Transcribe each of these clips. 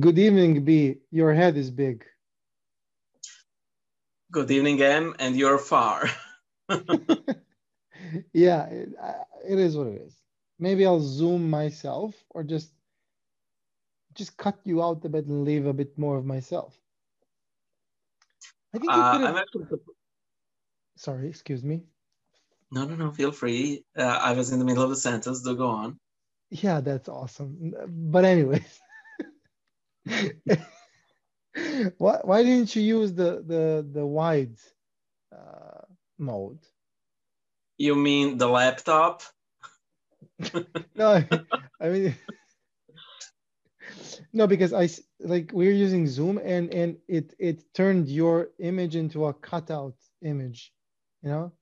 Good evening, B. Your head is big. Good evening, M, and you're far. yeah, it, it is what it is. Maybe I'll zoom myself or just just cut you out a bit and leave a bit more of myself. I think you uh, have... actually... Sorry, excuse me. No, no, no. Feel free. Uh, I was in the middle of a sentence. Do go on. Yeah, that's awesome. But anyways, why why didn't you use the the the wide uh, mode? You mean the laptop? no, I mean no, because I like we're using Zoom and and it it turned your image into a cutout image, you know.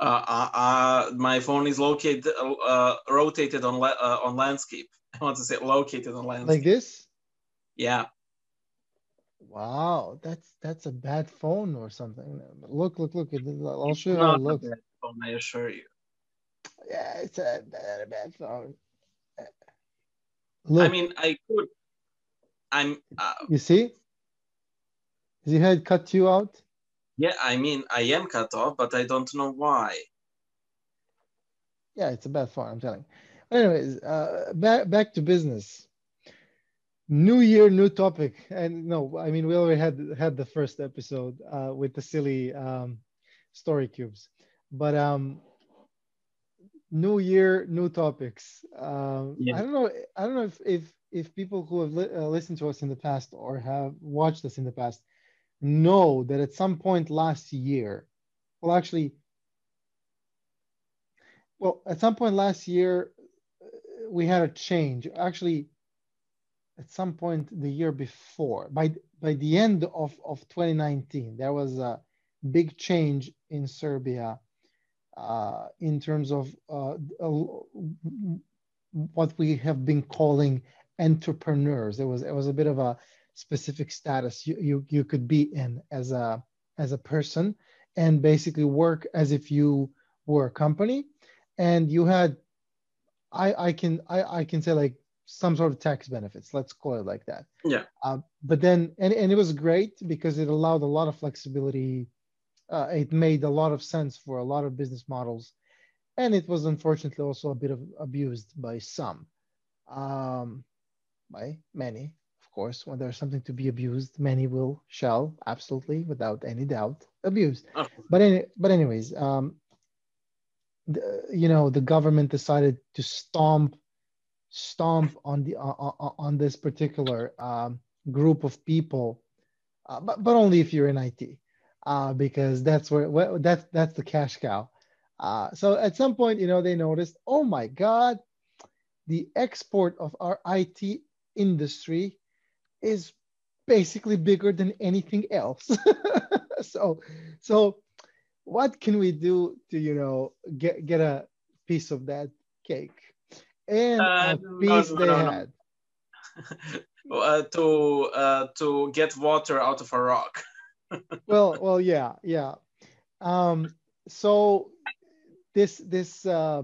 Uh, uh, uh my phone is located uh, rotated on uh, on landscape. I want to say located on landscape. Like this. Yeah. Wow, that's that's a bad phone or something. Look, look, look. I'll show you how it looks. Phone, I assure you. Yeah, it's a bad, a bad phone. Look. I mean, I could. I'm. Uh, you see? Is your head cut you out? Yeah, I mean, I am cut off, but I don't know why. Yeah, it's a bad phone. I'm telling. Anyways, uh, back back to business. New year, new topic, and no, I mean we already had had the first episode uh, with the silly um, story cubes, but um, new year, new topics. Um, yeah. I don't know. I don't know if if, if people who have li- uh, listened to us in the past or have watched us in the past know that at some point last year, well, actually, well, at some point last year, uh, we had a change. Actually, at some point the year before, by by the end of, of 2019, there was a big change in Serbia uh, in terms of uh, what we have been calling entrepreneurs. It was it was a bit of a specific status you, you, you could be in as a as a person and basically work as if you were a company and you had I I can I, I can say like some sort of tax benefits let's call it like that. Yeah. Uh, but then and, and it was great because it allowed a lot of flexibility. Uh, it made a lot of sense for a lot of business models. And it was unfortunately also a bit of abused by some. Um, by many of course. When there's something to be abused many will shall absolutely without any doubt abused oh. but any, but anyways um, the, you know the government decided to stomp stomp on the uh, on this particular um, group of people uh, but, but only if you're in IT uh, because that's where that's that's the cash cow. Uh, so at some point, you know, they noticed, oh my God, the export of our IT industry is basically bigger than anything else. so, so what can we do to you know get get a piece of that cake? And uh, a piece no, no, they no, had. uh, to uh, to get water out of a rock well, well, yeah, yeah. Um, so this this uh,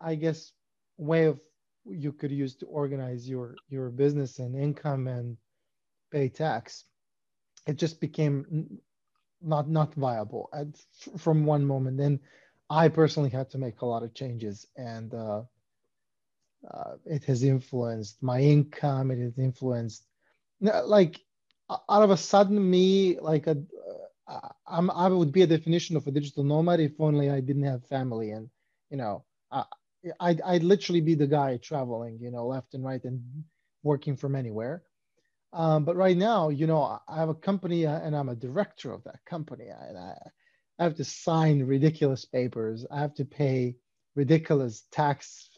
I guess way of you could use to organize your your business and income and pay tax, it just became not not viable at, from one moment. Then I personally had to make a lot of changes, and uh, uh, it has influenced my income. It has influenced like out of a sudden me like a uh, I'm, I would be a definition of a digital nomad if only I didn't have family and you know I, I'd, I'd literally be the guy traveling you know left and right and working from anywhere um, but right now you know I have a company uh, and I'm a director of that company and I, I have to sign ridiculous papers I have to pay ridiculous tax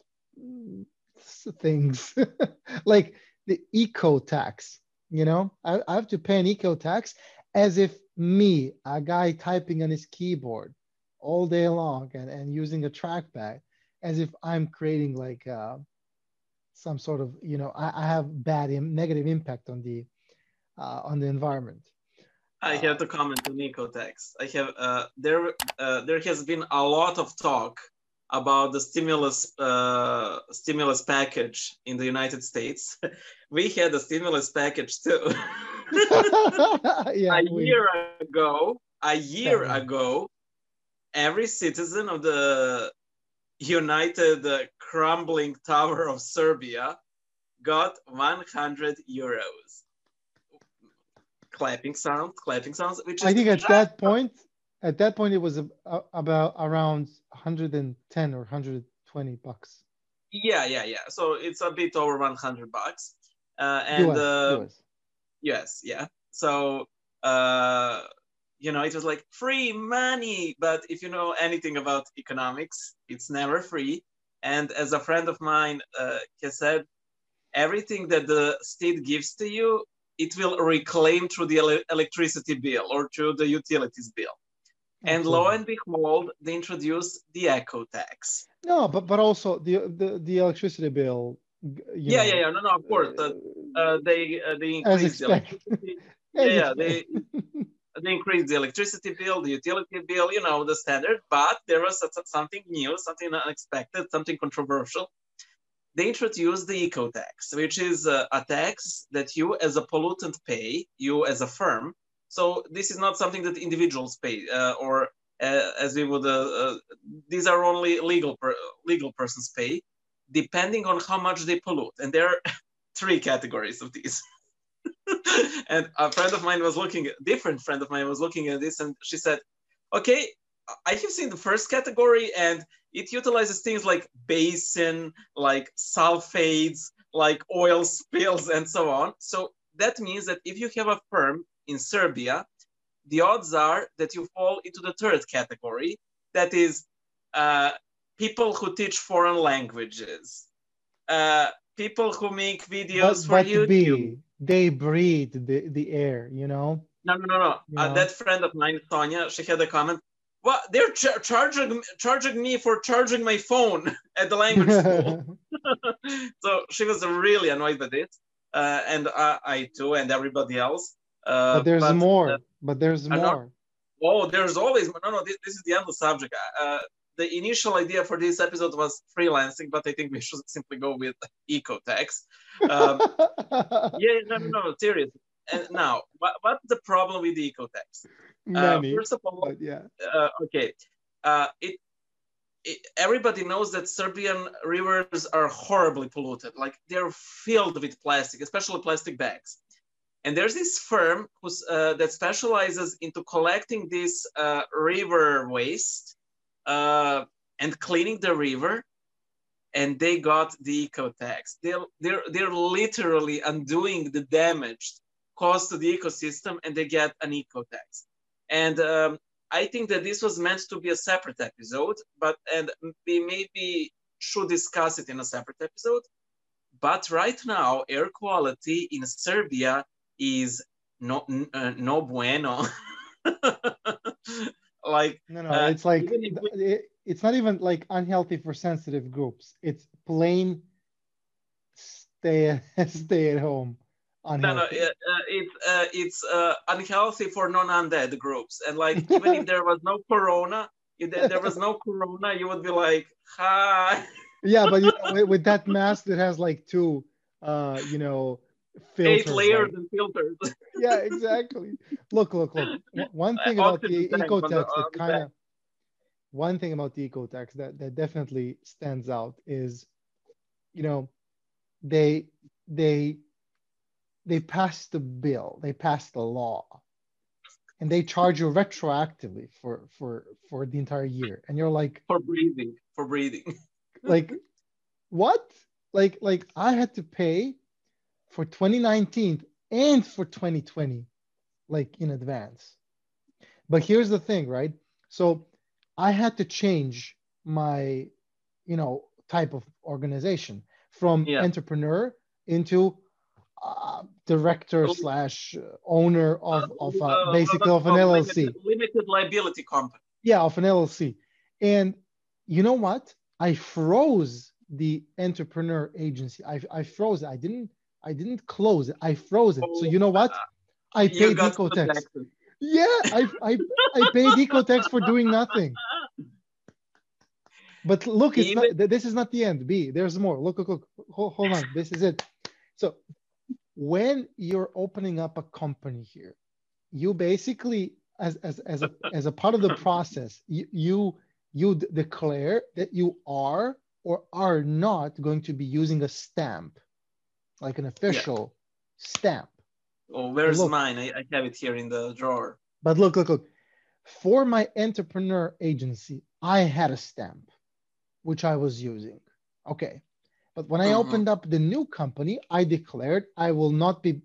things. Like the eco tax you know? I, I have to pay an eco tax as if me a guy typing on his keyboard all day long and, and using a trackpad as if i'm creating like uh, some sort of you know i, I have bad Im- negative impact on the uh, on the environment. I have to comment on eco tax. I have uh, there uh, there has been a lot of talk about the stimulus uh, stimulus package in the United States. we had a stimulus package too. yeah, a we- year ago, a year ago, every citizen of the United uh, Crumbling Tower of Serbia got 100 euros. Clapping sounds, clapping sounds, which is I think at that point, at that point, it was about around 110 or 120 bucks. yeah, yeah, yeah. So it's a bit over 100 bucks. Uh, and US, uh, US. Yes, yeah. So, uh, you know, it was like free money. But if you know anything about economics, it's never free. And as a friend of mine uh, said, everything that the state gives to you, it will reclaim through the ele- electricity bill or through the utilities bill. And lo and behold, they introduced the eco tax. no, but but also the the, the electricity bill. Yeah, know, yeah, yeah. No, no, of course. Uh, uh, they uh, they as increased the electricity. Yeah, yeah, they they increased the electricity bill, the utility bill, you know, the standard, but there was something new, something unexpected, something controversial. They introduced the eco tax, which is uh, a tax that you as a pollutant pay, you as a firm. So this is not something that individuals pay uh, or uh, as we would, uh, these are only legal, per, legal persons pay, depending on how much they pollute. And there are three categories of these. and a friend of mine was looking, a different friend of mine was looking at this, and she said, "Okay, I have seen the first category, and it utilizes things like basin, like sulfates, like oil spills, and so on. So that means that if you have a firm in Serbia, the odds are that you fall into the third category, that is, uh, people who teach foreign languages." Uh, people who make videos but, for but YouTube. B, they breathe the, the air, you know? No, no, no, no. Uh, that friend of mine, Sonia, she had a comment. Well, they're ch- charging charging me for charging my phone at the language school. so she was really annoyed with it, uh, and I, I too, and everybody else. Uh, but there's but, more. uh, but there's not- more. oh, there's always no, no. This, this is the endless subject. Uh, the initial idea for this episode was freelancing, but I think we should simply go with eco tax. Um, yeah, no, no, no, seriously. And now, what, what's the problem with the eco tax? Uh, Many. first of all, yeah. uh, okay, uh, it everybody knows that Serbian rivers are horribly polluted. Like they're filled with plastic, especially plastic bags. And there's this firm uh, that specializes into collecting this uh, river waste uh, and cleaning the river. And they got the eco tax. They're they're they're literally undoing the damage caused to the ecosystem, and they get an eco tax. And um, I think that this was meant to be a separate episode, but and we maybe should discuss it in a separate episode. But right now, air quality in Serbia is no uh, no bueno. like No, no, Uh, it's like we- it- it's not even like unhealthy for sensitive groups. It's plain stay stay at home. no, no, Unhealthy. uh, uh, it's uh, it's uh, unhealthy for non-undead groups, and like even if there was no corona, if there, there was no corona, you would be like, hi. Yeah, but you know, with, with that mask that has like two, uh, you know, filters. Eight layers and filters. Yeah, exactly. Look, look, look. One- thing about the Oxygen tank on the- eco tax on that kind of, one thing about the eco tax that that definitely stands out is, you know, they they they passed the bill, they passed the law, and they charge you retroactively for for for the entire year, and you're like, for breathing for breathing like what like like i had to pay for 2019 and for 2020 like in advance but here's the thing right so i had to change my you know type of organization from Yeah. entrepreneur into uh, director slash owner of, of uh, Uh, basically what's of an llc limited, limited liability company yeah, of an LLC. And you know what? I froze the entrepreneur agency. I, I froze. I didn't I didn't close it. I froze it. So you know what? I paid eco tax. Yeah, I, I I paid eco tax for doing nothing. But look, it's Even, not, this is not the end. B, there's more. Look, look, look. Hold, hold on. This is it. So when you're opening up a company here, you basically, as, as, as, a, as a part of the process, you, you, you declare that you are or are not going to be using a stamp, like an official yeah. stamp. Oh, where's look, mine? I, I have it here in the drawer. But look, look, look. For my entrepreneur agency, I had a stamp, which I was using. Okay. But when I uh-huh. opened up the new company, I declared I will not be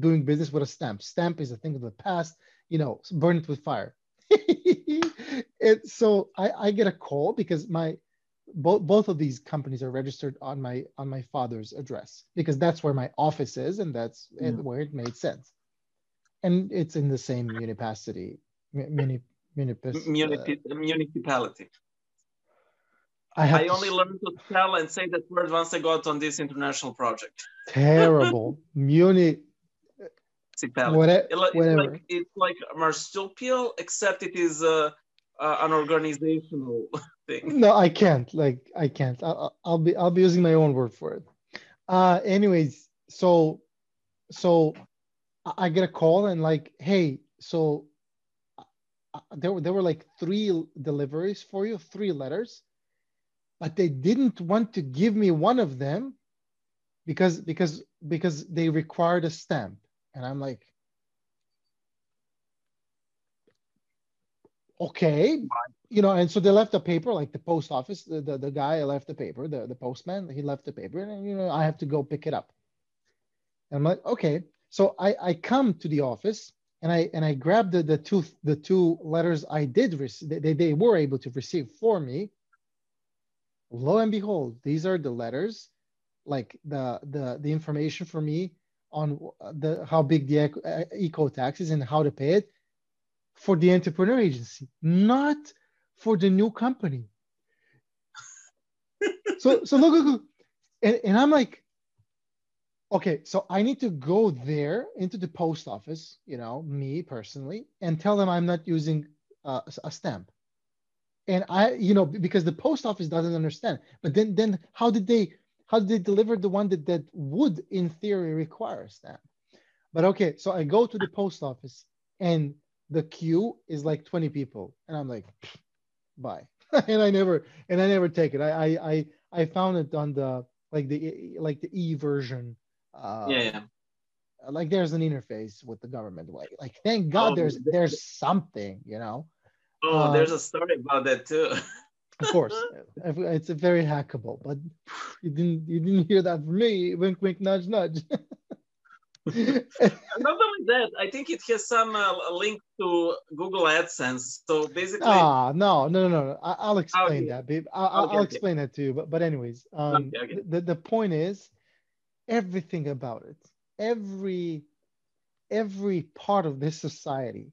doing business with a stamp. Stamp is a thing of the past, you know, burn it with fire. it, so I, I get a call because my both both of these companies are registered on my on my father's address because that's where my office is and that's yeah. where it made sense and it's in the same municipality muni, munip, uh, municipality I, I only learned to spell and say that word once I got on this international project. Terrible. Muni. Whatever, it's like it's like marsupial, except it is uh, uh, an organizational thing. No, I can't. Like I can't. I'll, I'll be I'll be using my own word for it. Uh, anyways, so so I get a call and like, hey, so uh, there were there were like three deliveries for you, three letters, but they didn't want to give me one of them because because because they required a stamp, and I'm like, okay. You know and so they left the paper like the post office the, the, the guy left the paper the, the postman he left the paper and you know i have to go pick it up. And i'm like okay. So i i come to the office and i and i grab the the two the two letters i did receive they, they were able to receive for me. Lo and behold these are the letters like the the the information for me on uh, the how big the uh, eco tax is and how to pay it for the entrepreneur agency, not for the new company. so so look, look, look. And, and I'm like, okay, so I need to go there into the post office, you know, me personally, and tell them I'm not using uh, a stamp. And I, you know, because the post office doesn't understand. But then, then how did they, how did they deliver the one that that would, in theory, require a stamp? But okay, so I go to the post office, and the queue is like 20 people. And i'm like bye. And i never and i never take it. I i i I found it on the like the like the e version uh yeah, yeah. like there's an interface with the government like like thank god oh, there's there's something you know? Oh uh, there's a story about that too. Of course. It's very hackable but you didn't you didn't hear that from me. Wink wink nudge nudge Not only that, I think it has some uh, link to Google AdSense. So basically, ah, no, no, no, no. I, will explain okay. that, babe. I, will okay, explain that to you. But but anyways, um, the the point is, everything about it, every every part of this society,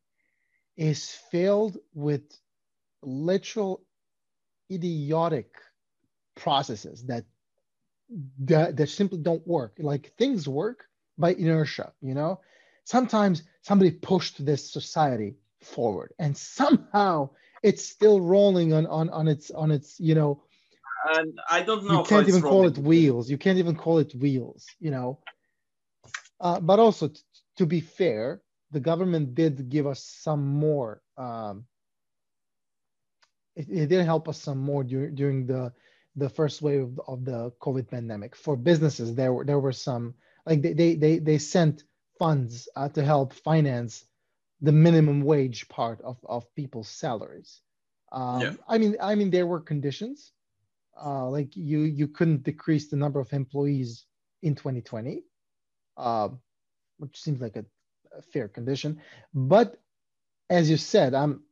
is filled with literal idiotic processes that that, that simply don't work. Like things work by inertia, you know? Sometimes somebody pushed this society forward and somehow it's still rolling on on, on its on its, you know, and I don't know. You can't even call it wheels. You can't even call it wheels, you know. Uh, but also, t- to be fair, the government did give us some more. Um, it, it, did help us some more dur- during the the first wave of, of the COVID pandemic. For businesses, there were there were some like they they they, they sent funds uh, to help finance the minimum wage part of, of people's salaries. Um, yeah. I mean, I mean, there were conditions, uh, like you you couldn't decrease the number of employees in 2020, uh, which seems like a, a, fair condition. But as you said, I'm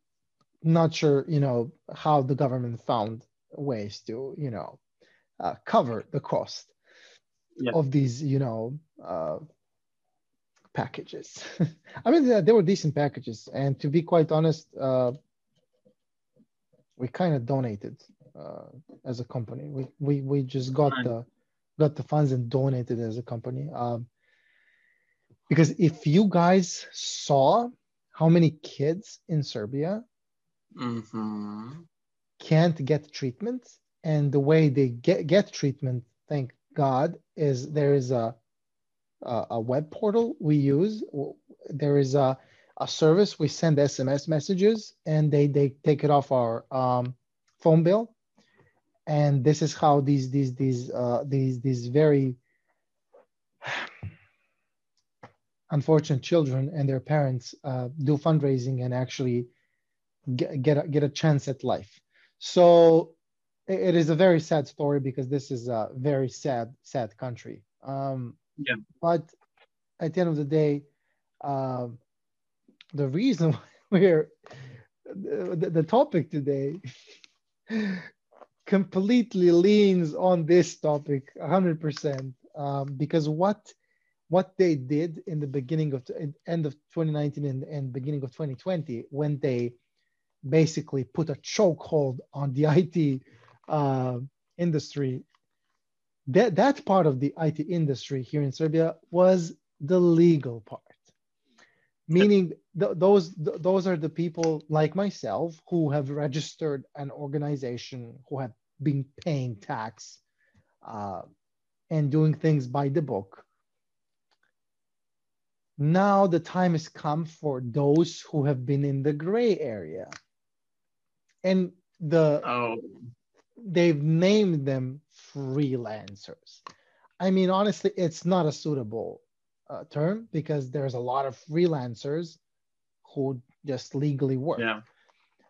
not sure, you know, how the government found ways to, you know, uh, cover the cost yeah. of these, you know, uh, packages. I mean, they were decent packages, and to be quite honest, uh, we kind of donated uh, as a company. We we we just got the got the funds and donated as a company. Um, because if you guys saw how many kids in Serbia mm-hmm. can't get treatment and the way they get, get treatment, thank God, is there is a, a, a web portal we use. There is a, a service we send SMS messages and they, they take it off our um, phone bill. And this is how these these these uh, these these very unfortunate children and their parents uh, do fundraising and actually get, get, a, get a chance at life. So it is a very sad story because this is a very sad, sad country. Um, yeah. But at the end of the day, uh, the reason we're the, the topic today completely leans on this topic 100% um, because what what they did in the beginning of end of 2019 and, and beginning of 2020 when they basically put a chokehold on the IT uh, industry. That that part of the IT industry here in Serbia was the legal part, meaning th- those th- those are the people like myself who have registered an organization, who have been paying tax, uh, and doing things by the book. Now the time has come for those who have been in the gray area and the oh. They've named them freelancers. I mean, honestly, it's not a suitable uh, term because there's a lot of freelancers who just legally work. Yeah.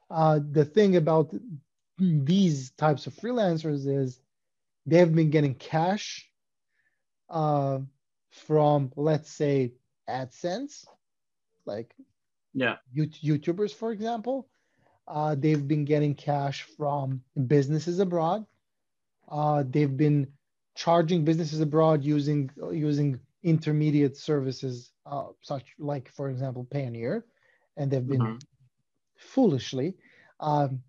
Uh, the thing about these types of freelancers is they've been getting cash uh, from, let's say, AdSense, like yeah, YouTubers, for example, uh, they've been getting cash from businesses abroad. Uh, they've been charging businesses abroad using using intermediate services, uh, such like, for example, Payoneer, and they've been mm-hmm. foolishly um,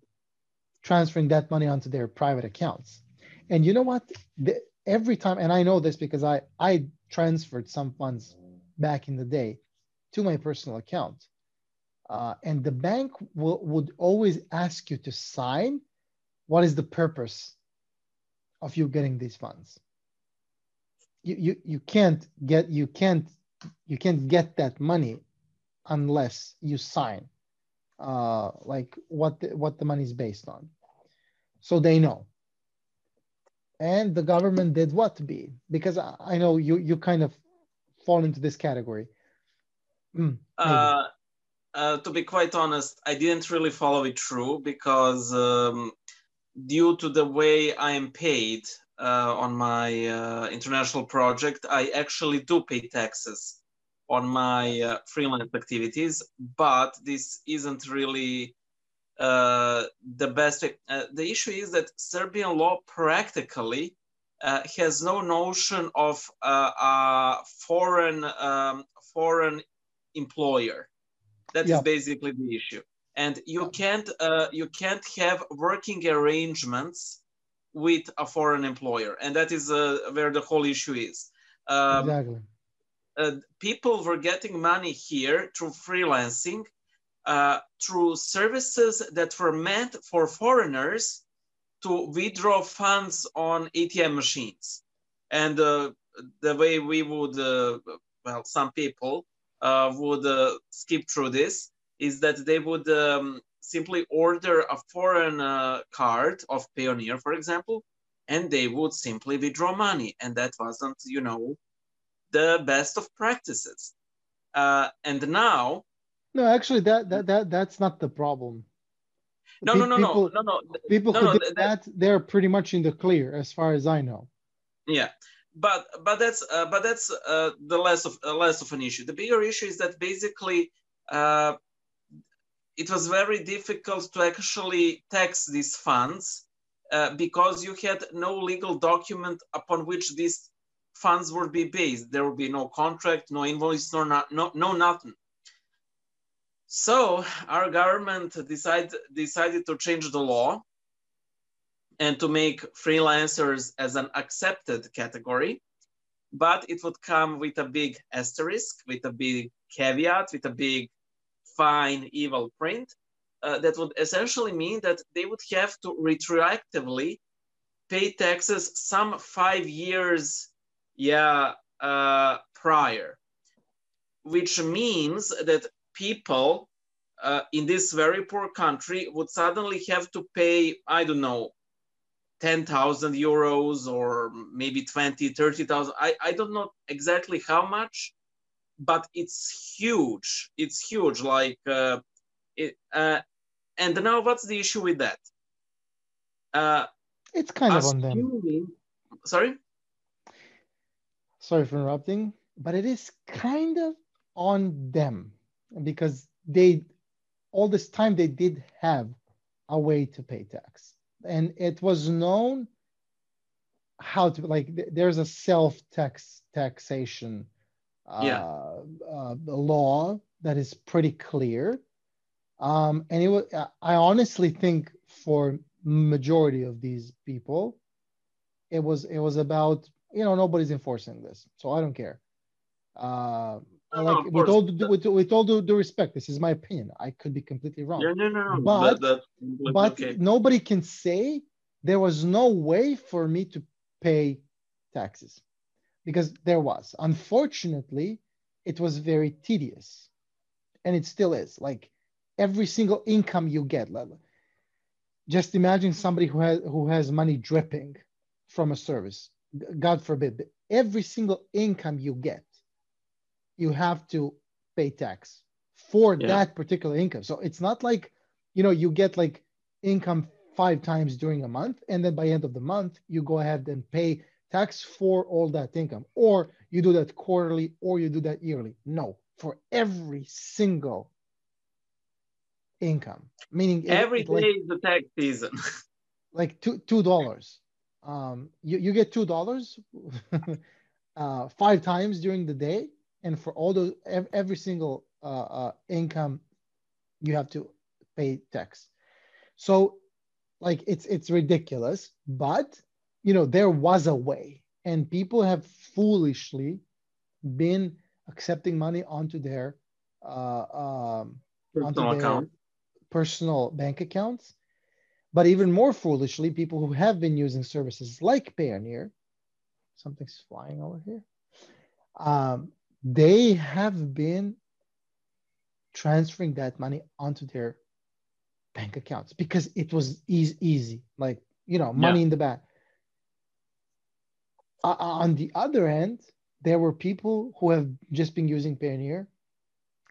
transferring that money onto their private accounts. And you know what? The, every time, and I know this because I I transferred some funds back in the day to my personal account uh, and the bank would always ask you to sign what is the purpose of you getting these funds. You, you, you can't get you can't you can't get that money unless you sign uh, like what the, what the money is based on. So they know. And the government did what to be because I, I know you you kind of fall into this category. Mm, uh, uh, to be quite honest, I didn't really follow it through because um, due to the way I am paid uh, on my uh, international project, I actually do pay taxes on my uh, freelance activities, but this isn't really uh, the best. Uh, the issue is that Serbian law practically has no notion of a foreign um, foreign employer that yeah. is basically the issue. And you can't uh, you can't have working arrangements with a foreign employer, and that is uh, where the whole issue is. Um, exactly. Uh, people were getting money here through freelancing, uh, through services that were meant for foreigners to withdraw funds on ATM machines. And uh, the way we would, uh, well, some people would uh, skip through this is that they would um, simply order a foreign uh, card of Payoneer, for example, and they would simply withdraw money. And that wasn't, you know, the best of practices. Uh, and now. No, actually, that, that, that that's not the problem. No, Pe- no, no, people, no, no, no. People no, who no, do that, that, they're pretty much in the clear, as far as I know. Yeah, but but that's uh, but that's uh, the less of uh, less of an issue. The bigger issue is that basically uh, it was very difficult to actually tax these funds uh, because you had no legal document upon which these funds would be based. There would be no contract, no invoice, no no no nothing. So our government decided decided to change the law and to make freelancers as an accepted category, but it would come with a big asterisk, with a big caveat, with a big fine evil print. Uh, that would essentially mean that they would have to retroactively pay taxes some five years, yeah, uh, prior, which means that people uh, in this very poor country would suddenly have to pay, I don't know, 10,000 euros or maybe 20, 30,000. I, I don't know exactly how much, but it's huge. It's huge. Like, uh, it, uh, and now what's the issue with that? Uh, it's kind of on them. Sorry? Sorry for interrupting, but it is kind of on them because they, all this time, they did have a way to pay tax and it was known how to like there's a self tax taxation uh, yeah. uh, law that is pretty clear um, and it was i honestly think for majority of these people it was it was about you know nobody's enforcing this so i don't care uh, no, like no, with all with, with all due, due, respect, this is my opinion. I could be completely wrong. Yeah, no, no, no. But, that, that, but okay. nobody can say there was no way for me to pay taxes because there was. Unfortunately, it was very tedious, and it still is. Like every single income you get, just imagine somebody who has who has money dripping from a service. God forbid, every single income you get you have to pay tax for yeah. that particular income. So it's not like, you know, you get like income five times during a month, and then by end of the month, you go ahead and pay tax for all that income, or you do that quarterly, or you do that yearly. No, for every single income, meaning every it, day like, is the tax season. like two two dollars. Um, you, you get two dollars uh, five times during the day, and for all those every single uh, uh, income you have to pay tax. So like it's it's ridiculous but you know there was a way. And people have foolishly been accepting money onto their uh, um, onto their account. personal bank accounts. But even more foolishly people who have been using services like payoneer something's flying over here um, they have been transferring that money onto their bank accounts because it was easy, easy like you know money yeah. in the bank. Uh, on the other end there were people who have just been using payoneer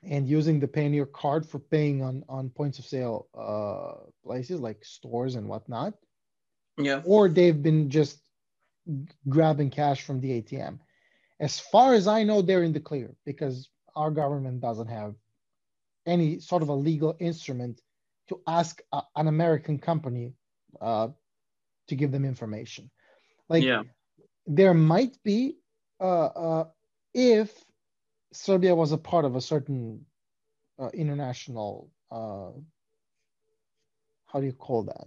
and using the payoneer card for paying on on points of sale uh, places like stores and whatnot. Yeah. Or they've been just grabbing cash from the atm as far as I know, they're in the clear because our government doesn't have any sort of a legal instrument to ask a, an American company uh, to give them information. Like, yeah. there might be uh, uh, if Serbia was a part of a certain uh, international, uh, how do you call that?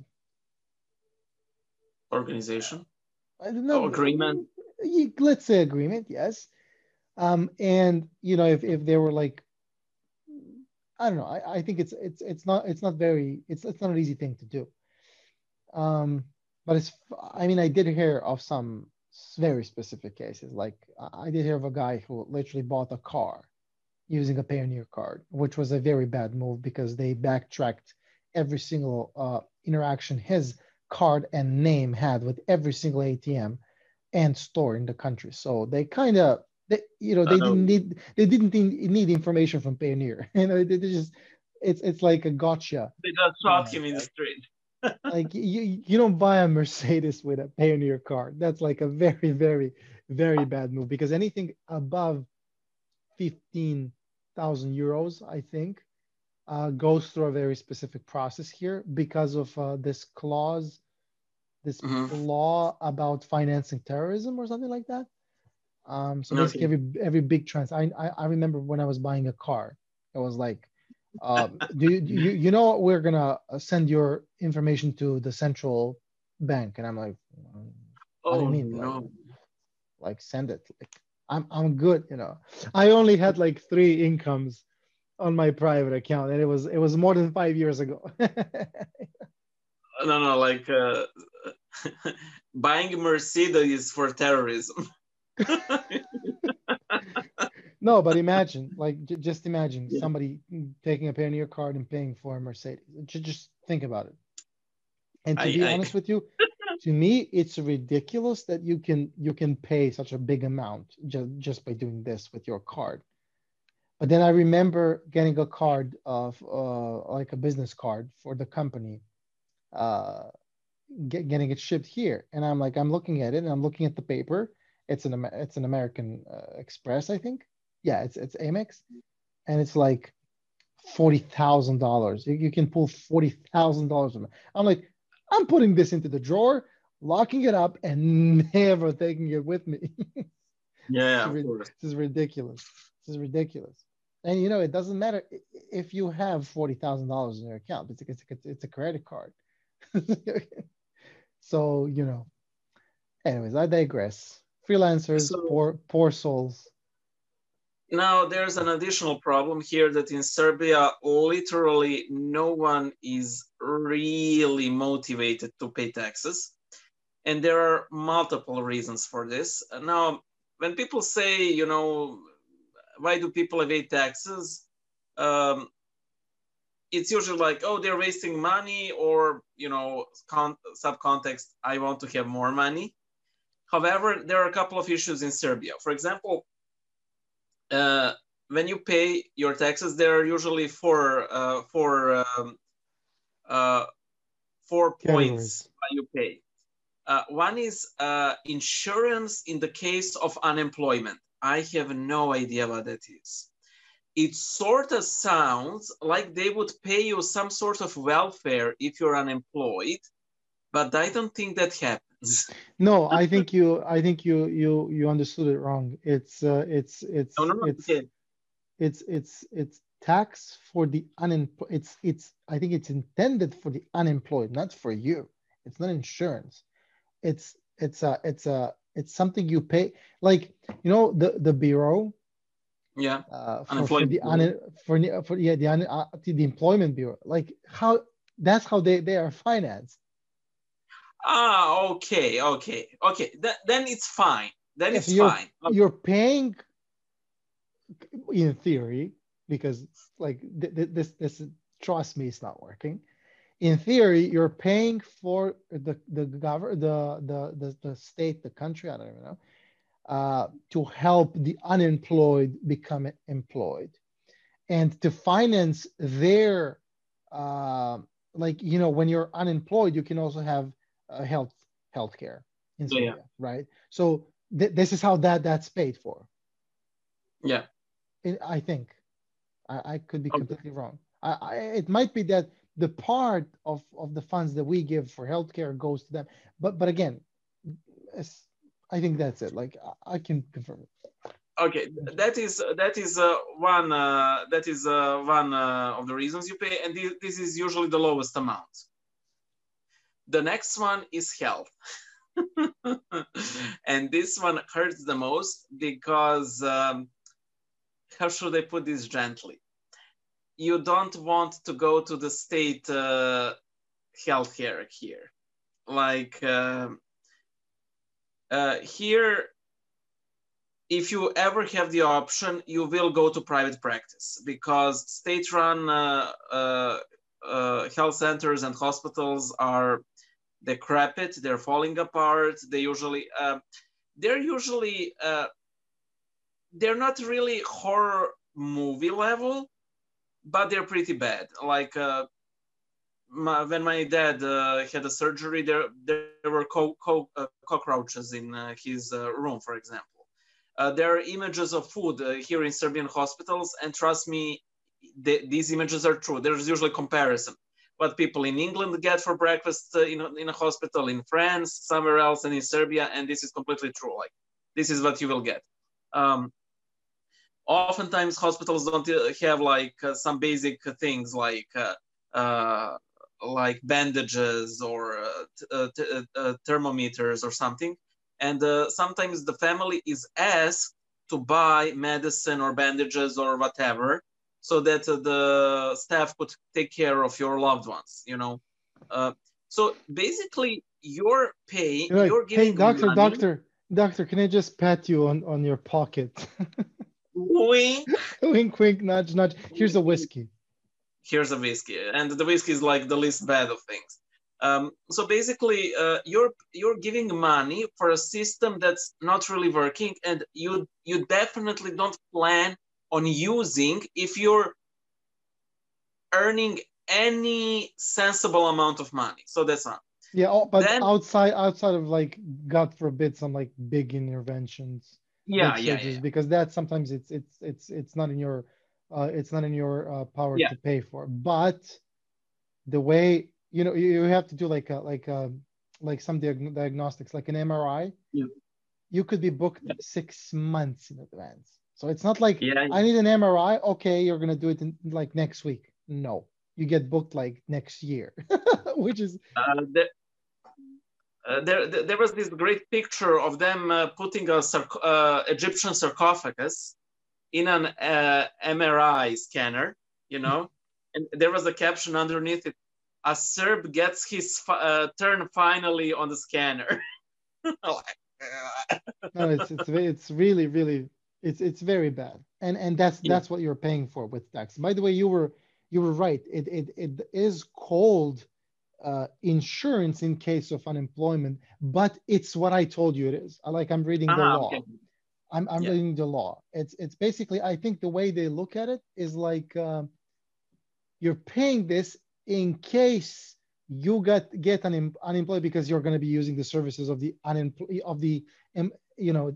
Organization. I don't know. Oh, agreement let's say agreement, yes. Um, and you know, if, if they were like, I don't know, I, I think it's it's it's not it's not very it's it's not an easy thing to do. Um, but it's I mean I did hear of some very specific cases. Like I did hear of a guy who literally bought a car using a Payoneer card, which was a very bad move because they backtracked every single uh, interaction his card and name had with every single ATM and store in the country. So they kind of, they, you know, they didn't need they didn't need information from Payoneer. You know, they, they just it's it's like a gotcha. They just shot him in the street. like you you don't buy a Mercedes with a Payoneer card. That's like a very very very bad move because anything above fifteen thousand euros, I think, uh, goes through a very specific process here because of uh, this clause this mm-hmm. law about financing terrorism or something like that. Um, so basically, every every big trans. I, I, I remember when I was buying a car, it was like, uh, do you, you you know we're gonna send your information to the central bank, and I'm like, what do you oh, mean? No. Like, like send it. Like, I'm I'm good, you know. I only had like three incomes on my private account, and it was it was more than five years ago. no, no, like uh, buying Mercedes for terrorism. no, but imagine, like, j- just imagine yeah. somebody taking a Payoneer card and paying for a Mercedes. Just, just think about it. And to I, be I... honest with you, to me, it's ridiculous that you can you can pay such a big amount just just by doing this with your card. But then I remember getting a card of uh, like a business card for the company, uh, get, getting it shipped here, and I'm like, I'm looking at it, and I'm looking at the paper. It's an it's an American uh, Express, I think. Yeah, it's it's Amex, and it's like forty thousand dollars. You can pull forty thousand dollars from it. I'm like, I'm putting this into the drawer, locking it up, and never taking it with me. yeah, this, is, this is ridiculous. This is ridiculous. And you know, it doesn't matter if you have forty thousand dollars in your account. It's a, it's a, it's a credit card. so you know. Anyways, I digress. Freelancers, so, poor poor souls. Now there's an additional problem here that in Serbia, literally no one is really motivated to pay taxes. And there are multiple reasons for this. Now, when people say, you know, why do people evade taxes? Um, it's usually like, oh, they're wasting money, or you know, con- subcontext, I want to have more money. However, there are a couple of issues in Serbia. For example, uh, when you pay your taxes, there are usually four uh, four um, uh, four points you pay. Uh, one is uh, insurance in the case of unemployment. I have no idea what that is. It sort of sounds like they would pay you some sort of welfare if you're unemployed, but I don't think that happens. No, I think you, I think you, you, you understood it wrong. It's, uh, it's, it's, no, no, no, it's, okay. it's, it's, it's tax for the unemployed. It's, it's, I think it's intended for the unemployed, not for you. It's not insurance. It's, it's a, it's a, it's something you pay like you know the the bureau yeah. Uh, for, for, the for, for yeah the uh, the employment bureau. Like how that's how they they are financed. Ah okay okay okay. Th- then it's fine. Then it's you're, fine. You're paying in theory because like th- th- this this trust me it's not working. In theory, you're paying for the the government, the, the the the state, the country, I don't even know, uh, to help the unemployed become employed, and to finance their, uh, like you know, when you're unemployed, you can also have uh, health health care in Serbia, yeah. right? So th- this is how that that's paid for. Yeah, I think I, I could be okay. completely wrong. I, I, it might be that the part of, of the funds that we give for healthcare goes to them. But but again, I think that's it. Like I can confirm it. Okay, that is that is uh, one uh, that is uh, one uh, of the reasons you pay, and this, this is usually the lowest amount. The next one is health. and this one hurts the most because um, how should I put this gently? you don't want to go to the state uh, healthcare here. Like uh, uh, here, if you ever have the option, you will go to private practice because state-run uh, uh, uh, health centers and hospitals are decrepit. They're falling apart. They usually they're usually they're not really horror movie level but they're pretty bad. Like uh, my, when my dad uh, had a surgery, there there were co- co- uh, cockroaches in uh, his uh, room, for example. Uh, there are images of food here in Serbian hospitals, and trust me, these images are true. There's usually comparison. What people in England get for breakfast in, a, in a hospital in France, somewhere else, and in Serbia, and this is completely true. Like this is what you will get. Um, oftentimes hospitals don't uh, have like uh, some basic things like uh, uh like bandages or uh uh, uh, uh, thermometers or something and uh, sometimes the family is asked to buy medicine or bandages or whatever so that the staff could take care of your loved ones you know So basically, you're paying, You're like, you're hey, giving doctor, money. doctor, doctor, can I just pat you on on your pocket? Wink. wink, wink, nudge, nudge. Here's a whiskey. Here's a whiskey and the whiskey is like the least bad of things um, so basically uh, you're you're giving money for a system that's not really working and you you definitely don't plan on using if you're earning any sensible amount of money so that's not Yeah, oh, but Then- outside outside of like God forbid some like big interventions. yeah yeah, yeah. Because that sometimes it's it's it's it's not in your uh, it's not in your uh, power Yeah. to pay for. But the way you know you, have to do like a, like a, like some diag- diagnostics like an MRI. Yeah. You could be booked six months in advance. So it's not like yeah I need an MRI. Okay, you're gonna do it in like next week. No, you get booked like next year, which is uh, there, uh, there, there was this great picture of them uh, putting a sarc- uh, Egyptian sarcophagus in an uh, MRI scanner, you know, and there was a caption underneath it: "A Serb gets his uh, turn finally on the scanner." Uh, no, it's it's it's really really it's it's very bad, and and that's Yeah. that's what you're paying for with tax. By the way, you were you were right. It it it is called uh, insurance in case of unemployment, but it's what I told you it is. I Like I'm reading the ah, law. okay. I'm I'm Yeah. reading the law. It's it's basically I think the way they look at it is like um, you're paying this in case you got get un, unemployed because you're going to be using the services of the unemployed of the um, you know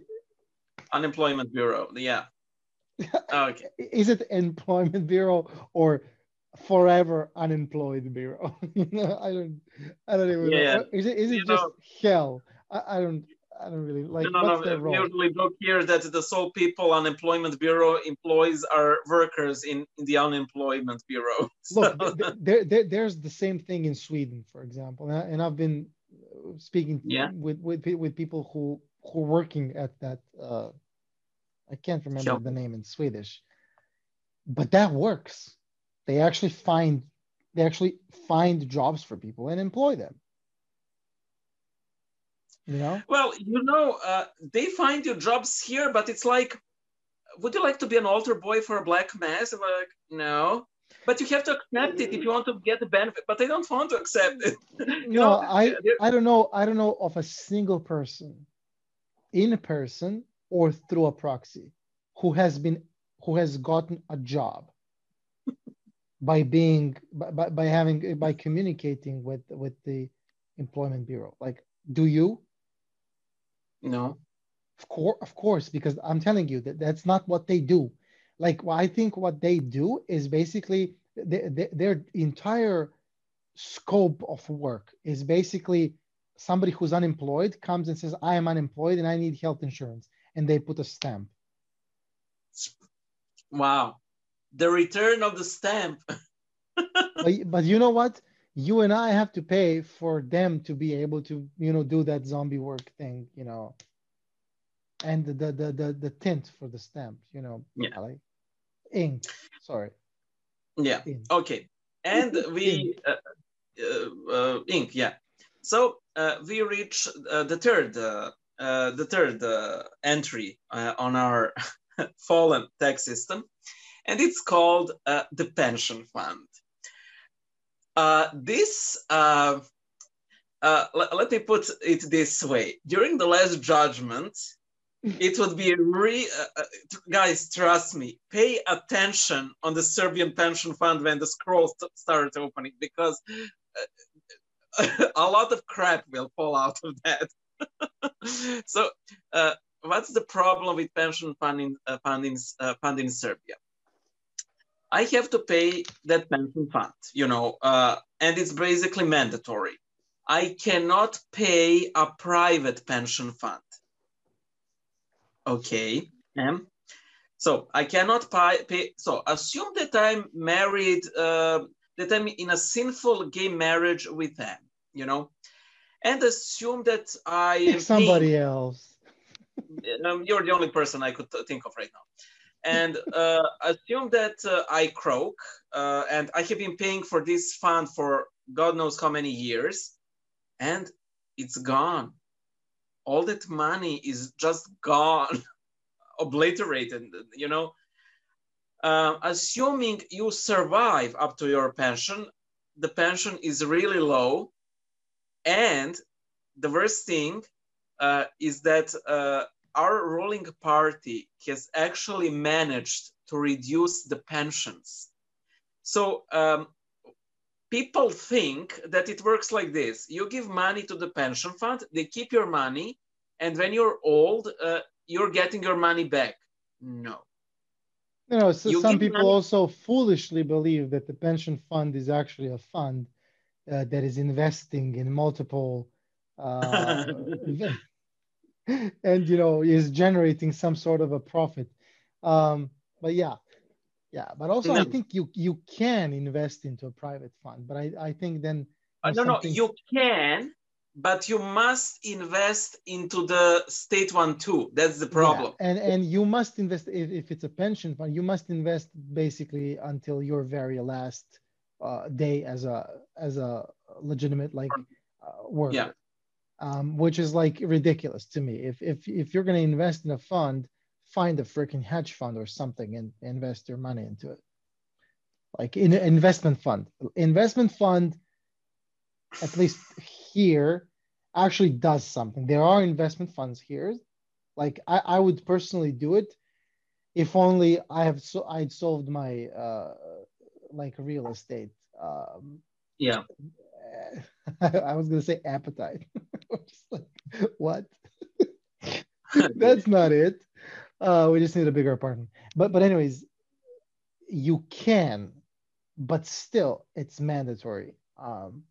Unemployment Bureau. Yeah. Okay. is it employment bureau or forever unemployed bureau you know i don't i don't even Yeah. know is it is it You just know- hell I, I don't i don't really like no, no, what's no. usually joke here that the sole people Unemployment Bureau employs are workers in, in the Unemployment Bureau. look So- th- there, there there's the same thing in sweden for example and, I, and i've been uh, speaking Yeah. with, with with people who who are working at that uh i can't remember Sure. the name in swedish but that works they actually find they actually find jobs for people and employ them you know Well, you know, uh, they find you jobs here, but it's like, would you like to be an altar boy for a black mass? I'm like, no. But you have to accept it if you want to get the benefit. But they don't want to accept it. You no know, i i don't know i don't know of a single person in person or through a proxy who has been who has gotten a job by being by, by, by having by communicating with with the employment bureau like do you no. of course of course because i'm telling you that that's not what they do like what i think what they do is basically th- th- their entire scope of work is basically somebody who's unemployed comes and says i am unemployed and i need health insurance and they put a stamp Wow. The return of the stamp. but, but you know what you and i have to pay for them to be able to you know do that zombie work thing you know and the the the, the, the tint for the stamp you know Yeah. like ink sorry yeah. ink. Okay. And we, uh, uh, uh, ink, yeah. So uh, we reach uh, the third, uh, uh, the third uh, entry uh, on our fallen tax system, and it's called uh, the pension fund. Uh, this, uh, uh, let, me put it this way: during the last judgment, it would be re uh, uh, guys trust me pay attention on the serbian pension fund when the scroll st- starts opening because uh, a lot of crap will fall out of that. So uh, what's the problem with pension funding uh, funding, uh, fund in serbia i have to pay that pension fund you know uh, and it's basically mandatory i cannot pay a private pension fund Okay. Um, so I cannot pay, pay. So assume that I'm married, uh, that I'm in a sinful gay marriage with them, you know, and assume that I somebody else paying- um, you're the only person I could think of right now. And uh, assume that uh, I croak uh, and I have been paying for this fund for God knows how many years. and it's gone. All that money is just gone, obliterated, you know. Uh, assuming you survive up to your pension, the pension is really low. And the worst thing uh, is that uh, our ruling party has actually managed to reduce the pensions. So um, people think that it works like this. You give money to the pension fund, they keep your money, and when you're old, uh, you're getting your money back. No. You know, so you some people money- also foolishly believe that the pension fund is actually a fund uh, that is investing in multiple uh, and you know is generating some sort of a profit um, but yeah yeah but also no. i think you you can invest into a private fund but i i think then uh, no something... no you can but you must invest into the state one too that's the problem yeah. and and you must invest if, if it's a pension fund you must invest basically until your very last uh, day as a as a legitimate like uh, worker yeah um, which is like ridiculous to me. If if if you're going to invest in a fund, find a freaking hedge fund or something and invest your money into it. Like in an investment fund, investment fund, at least here, actually does something. There are investment funds here. Like I, I would personally do it if only I have so I'd solved my uh like real estate um yeah I was gonna say appetite. just like, what? That's not it. Uh, we just need a bigger apartment. But but anyways, you can, but still, it's mandatory um,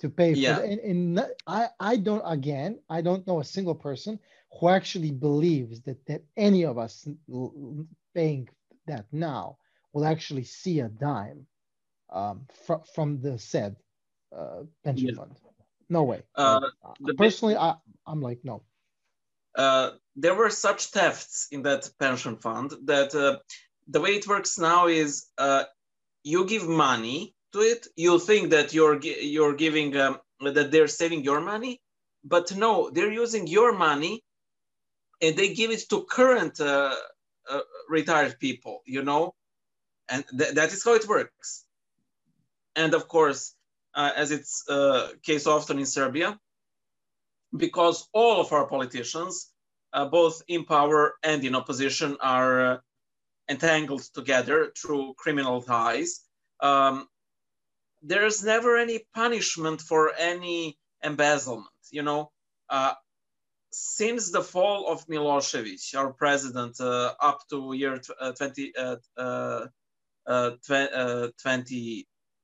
to pay for. Yeah. And, and I I don't again I don't know a single person who actually believes that that any of us paying that now will actually see a dime um, fr- from the said uh, pension yeah. fund. No way. Uh, personally, I, I'm like, no. Uh, there were such thefts in that pension fund that uh, the way it works now is uh, you give money to it. You think that you're you're giving um, that they're saving your money, but no, they're using your money, and they give it to current uh, uh, retired people. You know, and th- that is how it works. And of course, as it's uh, case often in Serbia, because all of our politicians, uh, both in power and in opposition, are uh, entangled together through criminal ties. Um, there's never any punishment for any embezzlement. You know, uh, since the fall of Milosevic, our president, uh, up to year 20,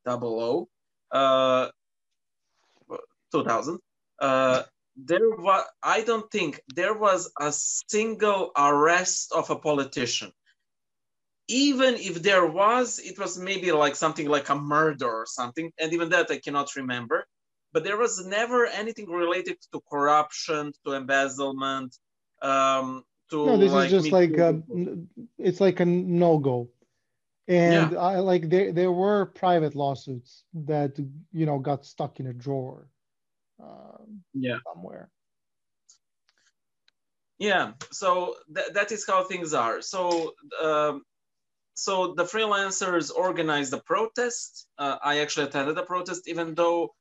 2000, uh, 2000, uh, there was, I don't think there was a single arrest of a politician. Even if there was, it was maybe like something like a murder or something. And even that I cannot remember. But there was never anything related to corruption, to embezzlement, um, to no, this like is just like a, it's like a no go and yeah. I like there there were private lawsuits that you know got stuck in a drawer. Um, yeah. Somewhere. Yeah. So th- that is how things are. So. Um, so the freelancers organized a protest. Uh, I actually attended the protest, even though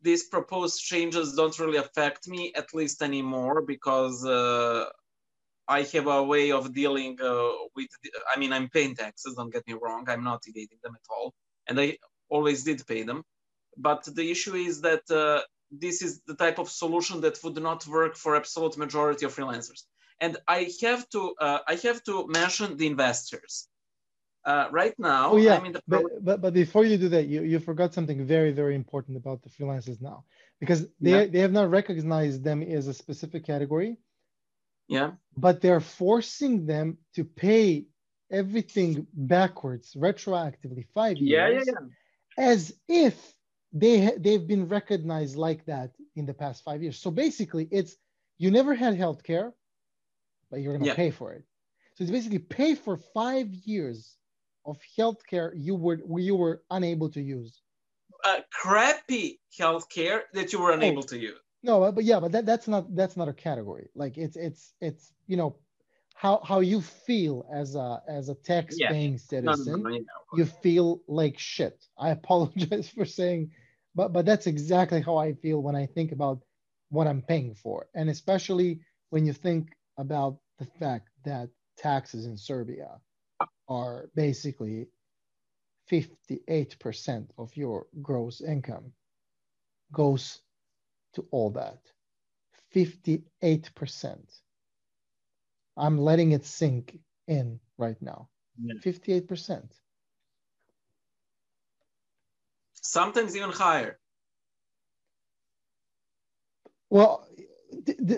these proposed changes don't really affect me, at least anymore, because uh, I have a way of dealing uh, with, I mean, I'm paying taxes, don't get me wrong, I'm not evading them at all. And I always did pay them. But the issue is that uh, this is the type of solution that would not work for absolute majority of freelancers. And I have to, uh, I have to mention the investors. Uh, right now, oh, yeah. Pro- but, but, but before you do that, you, you forgot something very, very important about the freelancers now, because they, yeah. they have not recognized them as a specific category yeah. But they're forcing them to pay everything backwards, retroactively, five yeah, years, yeah, yeah. as if they they've been recognized like that in the past five years. So basically, it's you never had health care, but you're gonna yeah. pay for it. So it's basically pay for five years of health care you were you were unable to use. uh, crappy healthcare that you were unable oh, to use. No, but yeah, but that, that's not that's not a category. Like it's it's it's you know how how you feel as a as a tax paying yeah. citizen. No, no, no, you feel like shit. I apologize for saying, but but that's exactly how I feel when I think about what I'm paying for, and especially when you think about the fact that taxes in Serbia are basically 58% of your gross income goes to all that. 58%. I'm letting it sink in right now. Yeah. 58%. Sometimes even higher. Well,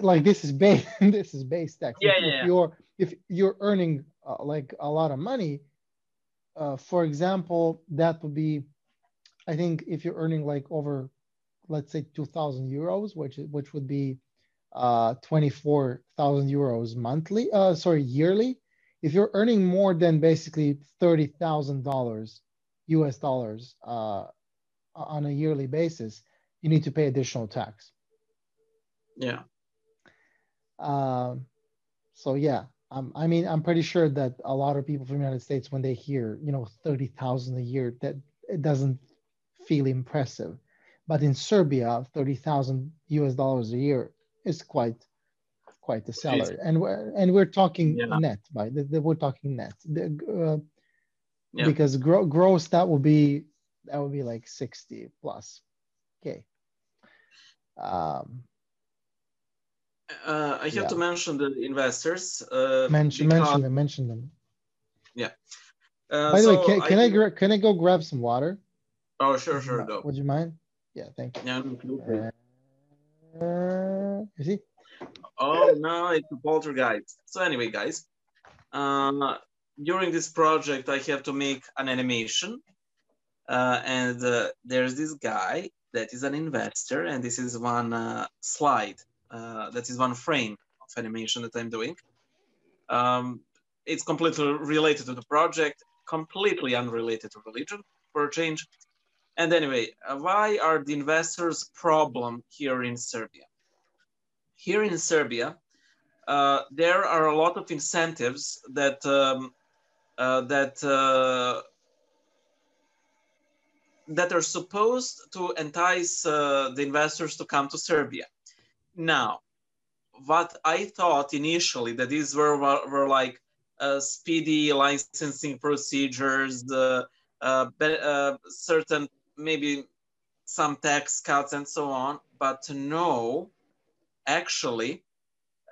like this is base this is base tax. Yeah, if, yeah, if you're if you're earning uh, like a lot of money, uh, for example, that would be, I think, if you're earning like over, let's say, two thousand euros, which which would be uh, twenty four thousand euros monthly. Uh, sorry, yearly. If you're earning more than basically thirty thousand dollars, U.S. dollars, uh, on a yearly basis, you need to pay additional tax. Yeah. Um, so yeah, um, I mean, I'm pretty sure that a lot of people from the United States, when they hear, you know, 30,000 a year, that it doesn't feel impressive. But in Serbia, 30,000 US dollars a year is quite, quite a salary. And we're, and we're talking yeah. net, by the, the, we're talking net. The, uh, yeah. Because gro- gross, that would be, that would be like 60 plus. Okay. Um, uh, I have yeah. to mention the investors. Uh, mention, because... mention them, mention them. Yeah. Uh, By the so way, can, can I, I can I go grab some water? Oh, sure, sure, go. Would you mind? Yeah, thank you. Yeah, no, uh, you see? Oh no, it's a poltergeist. So anyway, guys, uh, during this project, I have to make an animation, uh, and uh, there's this guy that is an investor, and this is one uh, slide uh, that is one frame of animation that I'm doing. Um, it's completely related to the project, completely unrelated to religion for a change. And anyway, uh, why are the investors problem here in Serbia? Here in Serbia, uh, there are a lot of incentives that um, uh, that uh, that are supposed to entice uh, the investors to come to Serbia. Now, what I thought initially that these were, were, like uh, speedy licensing procedures, the certain maybe some tax cuts and so on, but no, actually,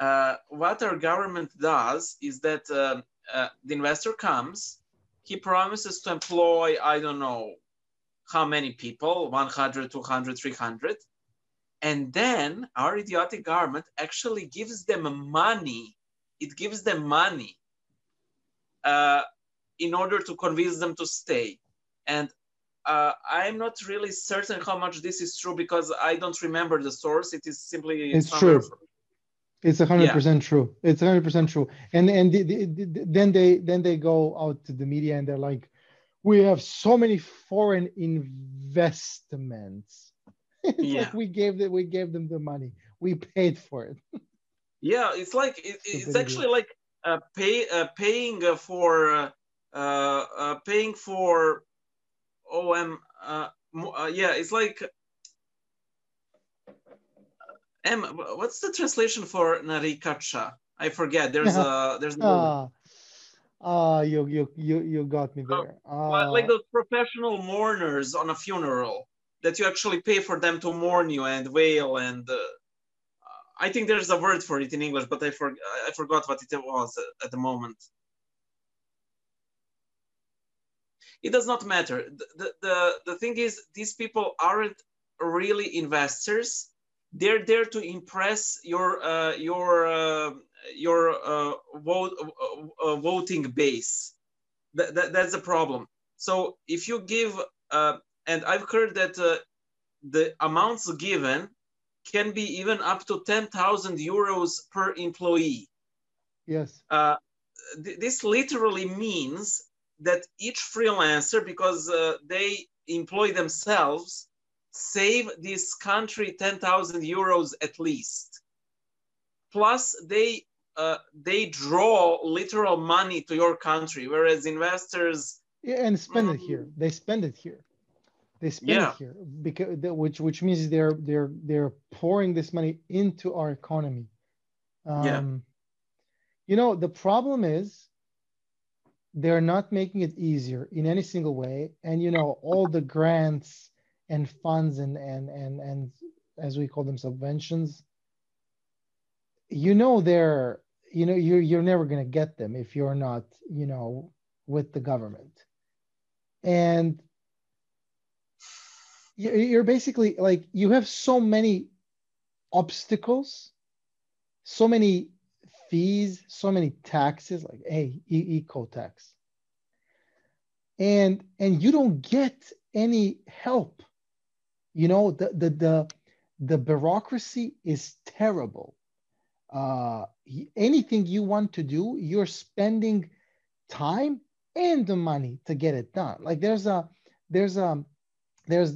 uh, what our government does is that uh, uh, the investor comes, he promises to employ, I don't know how many people, 100, 200, 300, and then our idiotic government actually gives them money. It gives them money uh, in order to convince them to stay. And uh, I'm not really certain how much this is true because I don't remember the source. It is simply it's true. It's hundred yeah. percent true. It's hundred percent true. And and the, the, the, then they then they go out to the media and they're like, we have so many foreign investments yeah. Like we gave them we gave them the money. We paid for it. yeah, it's like it, it's actually like uh, pay uh, paying uh, for uh, uh, paying for OM. Uh, uh, yeah, it's like M. What's the translation for narikacha? I forget. There's a there's. Ah, ah, you you you you got me there. Uh, like those professional mourners on a funeral that you actually pay for them to mourn you and wail and uh, I think there's a word for it in English, but I, for, I forgot what it was at the moment. It does not matter. The, the, the thing is, these people aren't really investors. They're there to impress your, uh, your, uh, your uh, vote, uh, uh, voting base. That, that, that's the problem. So if you give uh, and I've heard that uh, the amounts given can be even up to 10,000 euros per employee. Yes. Uh, th this literally means that each freelancer, because uh, they employ themselves save this country 10,000 euros at least. Plus, they uh, they draw literal money to your country, whereas investors yeah, and spend it here. They spend it here. They spend Yeah. it here because which which means they're they're they're pouring this money into our economy. Um, Yeah. You know the problem is they're not making it easier in any single way, and you know all the grants and funds and and and and as we call them subventions. You know they're you know you're you're never gonna get them if you're not you know with the government and you- you're basically like you have so many obstacles so many fees so many taxes like hey eco tax. And and you don't get any help. You know the the the, the bureaucracy is terrible. Uh anything you want to do you're spending time and the money to get it done. Like there's a there's a there's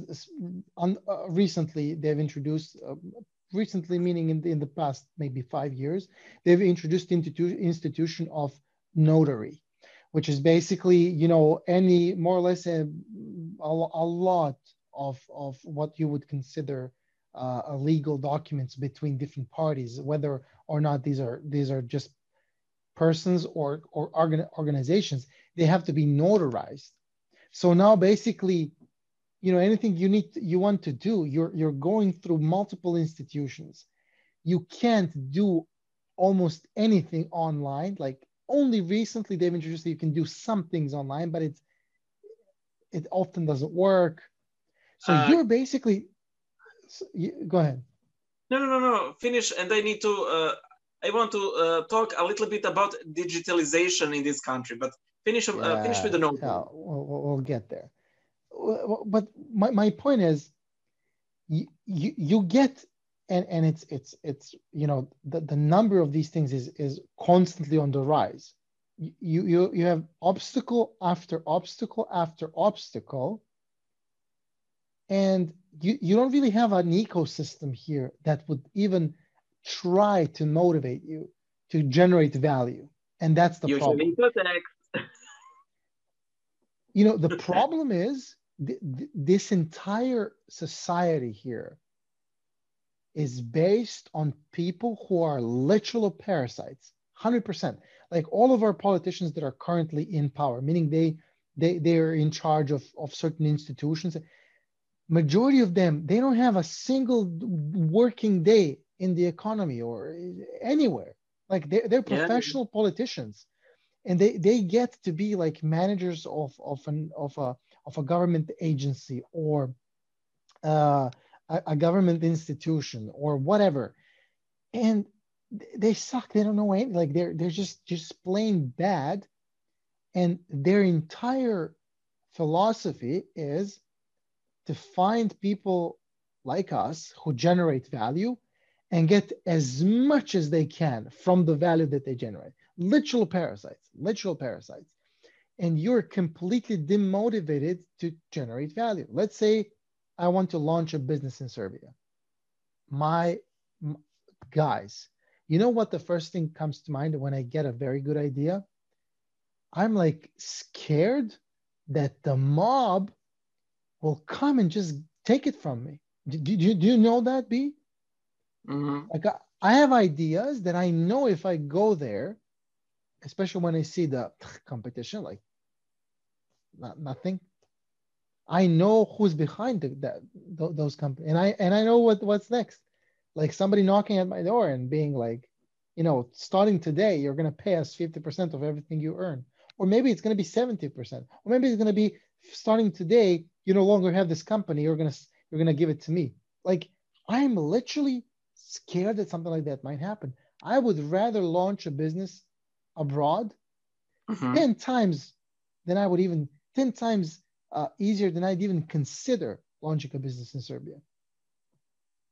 on uh, recently they've introduced uh, recently meaning in the, in the past maybe five years they've introduced institu- institution of notary which is basically you know any more or less a, a, a lot of of what you would consider uh, legal documents between different parties whether or not these are these are just persons or or organ, organizations. They have to be notarized. So now basically you know anything you need you want to do you're you're going through multiple institutions you can't do almost anything online like only recently they've introduced that you can do some things online but it's it often doesn't work so Uh, you're basically so you, go ahead No, no, no, no. Finish, and I need to. Uh, I want to uh, talk a little bit about digitalization in this country, but finish. Uh, finish with the note. we'll- we'll get there. But my, my point is, you, you you get and and it's it's it's you know the, the number of these things is is constantly on the rise. You you you have obstacle after obstacle after obstacle, and you you don't really have an ecosystem here that would even try to motivate you to generate value, and that's the problem Usually eco tax. you know the problem is th- th- this entire society here is based on people who are literal parasites 100% like all of our politicians that are currently in power meaning they they they are in charge of of certain institutions majority of them they don't have a single working day in the economy or anywhere. Like they're, they're Yeah. professional politicians and they they get to be like managers of of an of a of a government agency or uh, a, a government institution or whatever. And they suck. They don't know anything like they're they're just just plain bad. And their entire philosophy is to find people like us who generate value and get as much as they can from the value that they generate literal parasites, literal parasites. And you're completely demotivated to generate value. Let's say I want to launch a business in Serbia. My m- guys, you know what the first thing comes to mind when I get a very good idea? I'm like scared that the mob will come and just take it from me. Do, do, do you- do you know that, B? Mhm. like I, I have ideas that I know if I go there, especially when I see the competition, like not, nothing. I know who's behind the, that th- those companies, and I and I know what what's next. Like somebody knocking at my door and being like, you know, starting today, you're gonna pay us fifty percent of everything you earn, or maybe it's gonna be seventy percent, or maybe it's gonna be starting today. You no longer have this company. You're gonna you're gonna give it to me. Like I'm literally scared that something like that might happen. I would rather launch a business abroad Mhm. 10 times than I would even, 10 times uh, easier than I'd even consider launching a business in Serbia.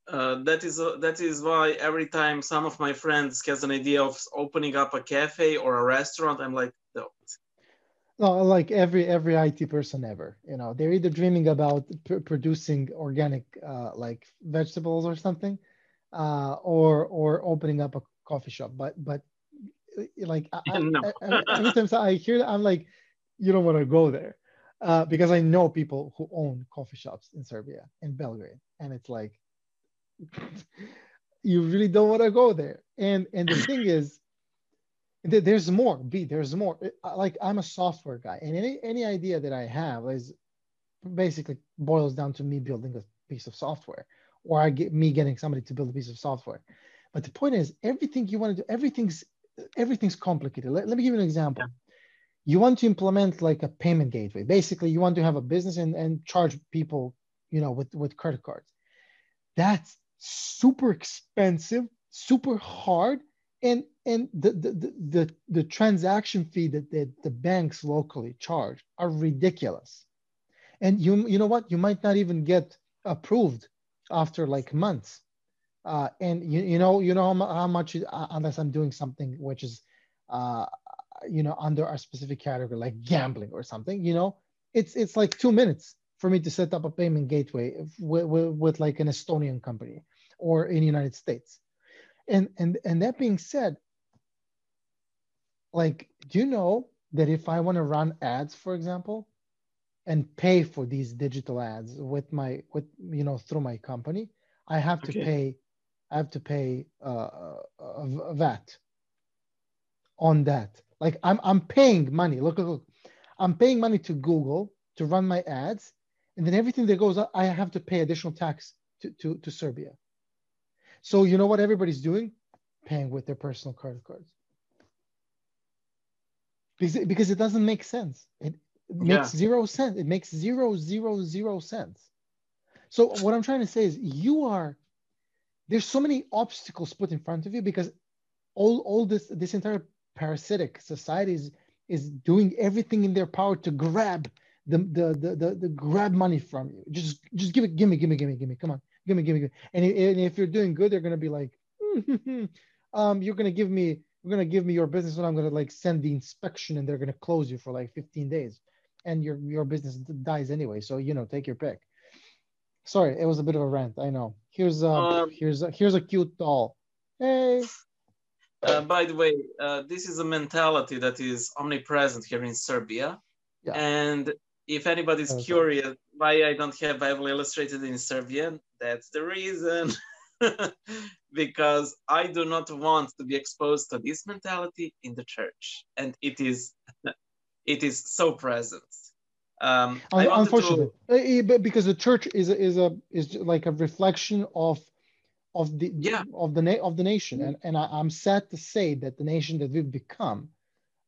Uh, that is uh, that is why every time some of my friends has an idea of opening up a cafe or a restaurant, I'm like, no. No, like every every IT person ever, you know, they're either dreaming about pr- producing organic uh, like vegetables or something, uh, or or opening up a coffee shop. But but Uh, like I, No. I, I, every time I hear that, I'm like, you don't want to go there, uh, because I know people who own coffee shops in Serbia in Belgrade, and it's like, you really don't want to go there. And and the thing is, th- there's more. B, there's more. Uh, uh, like I'm a software guy, and any any idea that I have is basically boils down to me building a piece of software, or I get me getting somebody to build a piece of software. But the point is, everything you want to do, everything's everything's complicated. Let, let me give you an example. You want to implement like a payment gateway. Basically, you want to have a business and, and charge people, you know, with, with credit cards. That's super expensive, super hard, and and the the the, the, the transaction fee that, that the banks locally charge are ridiculous. And you you know what? You might not even get approved after like months. Uh, and you, you know you know how, much uh, unless I'm doing something which is uh, you know under a specific category like gambling or something you know it's it's like two minutes for me to set up a payment gateway with, with, with like an estonian company or in the united states. And and and that being said like do you know that if i want to run ads for example and pay for these digital ads with my with you know through my company i have to pay i have to pay uh, vat on that. Like i'm i'm paying money. Look look, look. I'm paying money to google to run my ads and then everything that goes up i have to pay additional tax to to, to serbia. So you know what everybody's doing? Paying with their personal credit cards. Because it, because it doesn't make sense. It, it makes Yeah. zero sense. It makes zero zero zero sense. So what i'm trying to say is you are there's so many obstacles put in front of you because all all this this entire parasitic society is is doing everything in their power to grab the the the, the, the grab money from you. Just just give it give me give me give me give me come on. Give me give me, give me. And, and if you're doing good they're to be like um you're to give me you're to give me your business and i'm to like send the inspection and they're to close you for like 15 days. And your your business dies anyway. So you know take your pick sorry it was a bit of a rant i know here's uh Um, here's a here's a cute doll hey Uh, by the way, uh, this is a mentality that is omnipresent here in Serbia. Yeah. And if anybody's Okay. curious why I don't have Bible illustrated in Serbian, that's the reason. because I do not want to be exposed to this mentality in the church, and it is, it is so present. Um, unfortunately to, Uh, but because the church is a, is a is like a reflection of of the Yeah. of the na- of the nation and and I, i'm sad to say that the nation that we've become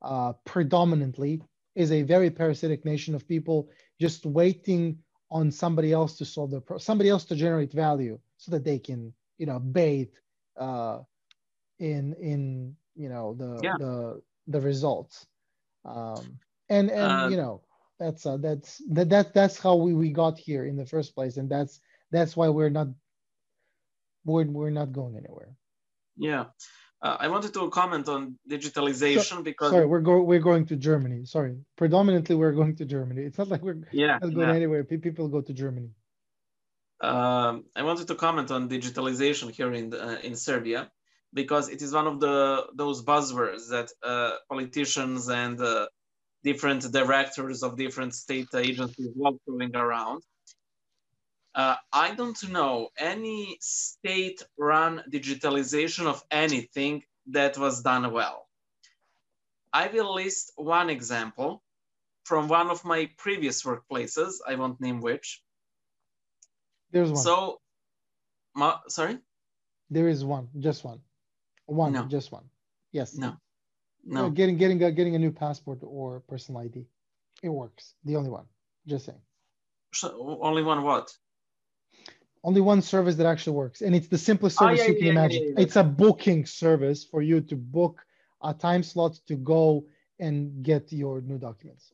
uh, predominantly is a very parasitic nation of people just waiting on somebody else to solve their pro- somebody else to generate value so that they can you know bathe uh, in in you know the Yeah. the the results um, and and Uh, you know that's uh, that's that, that that's how we, we got here in the first place. And that's that's why we're not we're, we're not going anywhere. Yeah. Uh, I wanted to comment on digitalization because sorry we're go, we're going to germany. Sorry. Predominantly we're going to germany. It's not like we're yeah, not going yeah. anywhere. Pe- people go to germany. Um, I wanted to comment on digitalization here in the, uh, in Serbia because it is one of the those buzzwords that uh, politicians and uh, different directors of different state agencies throwing around. Uh, I don't know any state-run digitalization of anything that was done well. I will list one example from one of my previous workplaces. I won't name which. there's one So, ma, sorry, there is one just one one No. just one yes no, No. getting getting a, getting a new passport or personal id it works the only one just saying So only one what? only one service that actually works and it's the simplest Oh, service yeah, you can yeah, imagine yeah. it's a booking service for you to book a time slot to go and get your new documents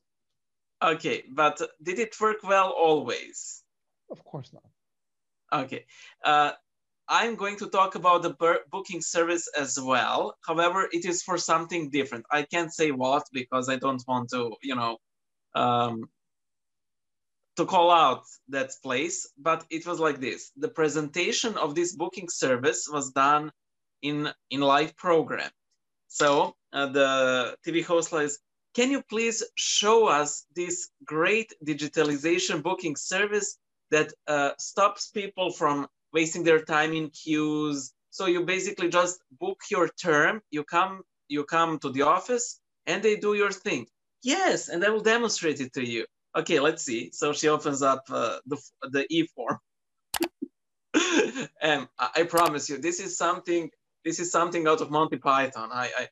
Okay, but did it work well always? of course not Okay. Uh, I'm going to talk about the booking service as well. However, it is for something different. I can't say what because I don't want to, you know, um, to call out that place, but it was like this. The presentation of this booking service was done in, in live program. So uh, the TV host says, can you please show us this great digitalization booking service that uh, stops people from wasting their time in queues. So you basically just book your term, you come, you come to the office and they do your thing. Yes, and I will demonstrate it to you. Okay, let's see. So she opens up uh, the, the e-form. and I, I promise you, this is something, this is something out of Monty Python. I, I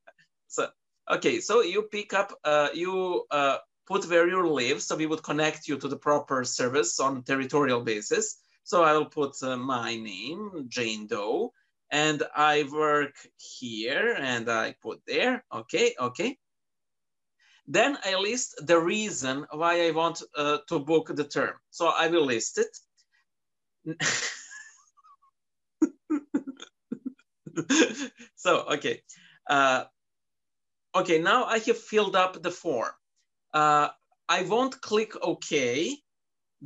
so Okay, so you pick up, uh, you uh, put where you live, so we would connect you to the proper service on territorial basis. So I will put uh, my name, Jane Doe, and I work here, and I put there. Okay, okay. Then I list the reason why I want uh, to book the term. So I will list it. so, okay. Uh, okay, now I have filled up the form. Uh, I won't click OK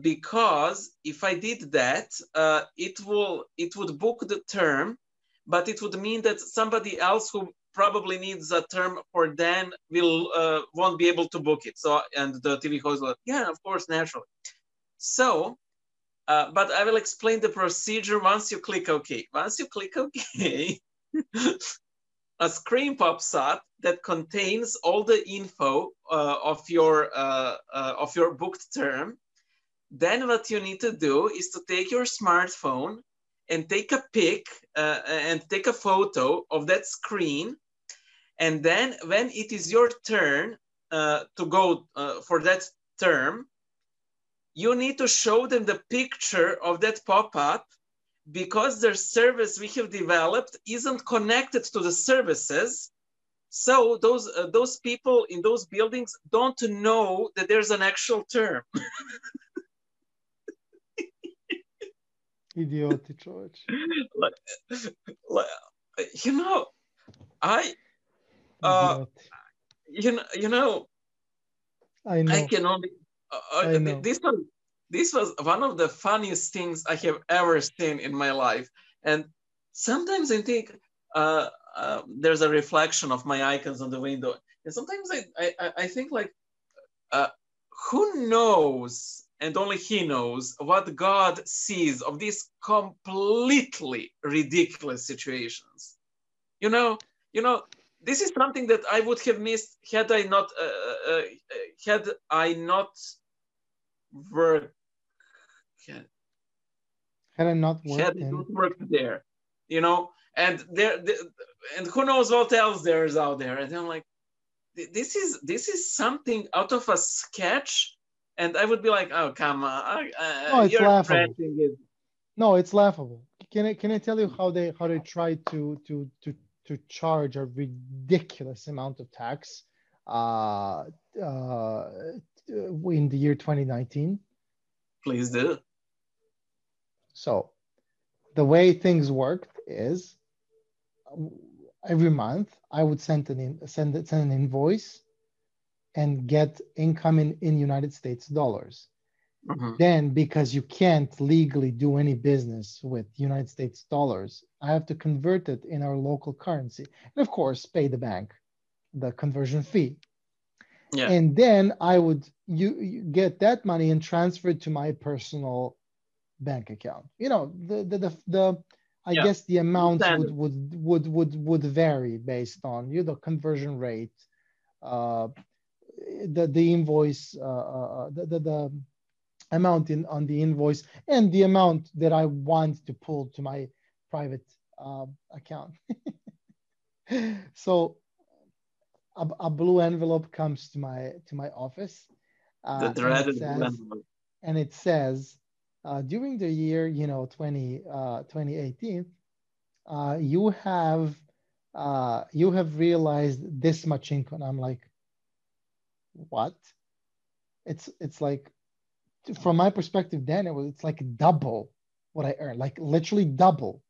because if I did that, uh, it will it would book the term, but it would mean that somebody else who probably needs a term for then will uh, won't be able to book it. So and the TV host will, yeah, of course, naturally. So, uh, but I will explain the procedure once you click OK. Once you click OK, a screen pops up that contains all the info uh, of your uh, uh, of your booked term. Then what you need to do is to take your smartphone and take a pic uh, and take a photo of that screen. And then when it is your turn uh, to go uh, for that term, you need to show them the picture of that pop-up because their service we have developed isn't connected to the services so those uh, those people in those buildings don't know that there's an actual term George. like, like, you know i uh, you know you know I know. i can only uh, I know. this one this was one of the funniest things I have ever seen in my life. And sometimes I think uh, uh, there's a reflection of my icons on the window. And sometimes I, I, I think like, uh, who knows, and only he knows what God sees of these completely ridiculous situations. You know, you know, this is something that I would have missed had I not, uh, uh, had I not worked had Had I not worked had not worked there, you know, and there, the- and who knows what else there is out there. And I'm like, this is this is something out of a sketch, and I would be like, oh come on, uh, Oh, it's laughable. it. no, it's laughable. Can I can I tell you how they how they try to to to to charge a ridiculous amount of tax uh, uh, in the year 2019? Please do. So the way things worked is every month I would send an in, send send an invoice and get income in, in United States dollars. Mhm. Then because you can't legally do any business with United States dollars, I have to convert it in our local currency. And of course, pay the bank the conversion fee. Yeah. And then I would you, you get that money and transfer it to my personal bank account. You know, the the the, the I Yeah. guess the amount would, would would would would vary based on you know conversion rate, uh, the the invoice, uh, uh, the, the the amount in on the invoice, and the amount that I want to pull to my private uh, account. so a, a blue envelope comes to my to my office. Uh, the and it dreaded says- envelope. and it says uh, during the year you know 20 uh, 2018 uh, you have uh, you have realized this much income i'm like what it's it's like from my perspective then it was it's like double what i earned like literally double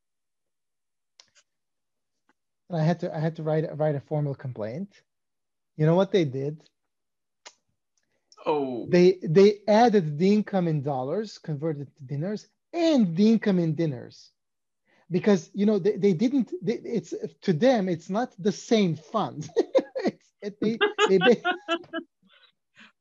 and i had to i had to write write a formal complaint you know what they did Oh. They they added the income in dollars, converted to dinars and the income in dinars. because you know they, they didn't. They, it's to them it's not the same fund. it, they,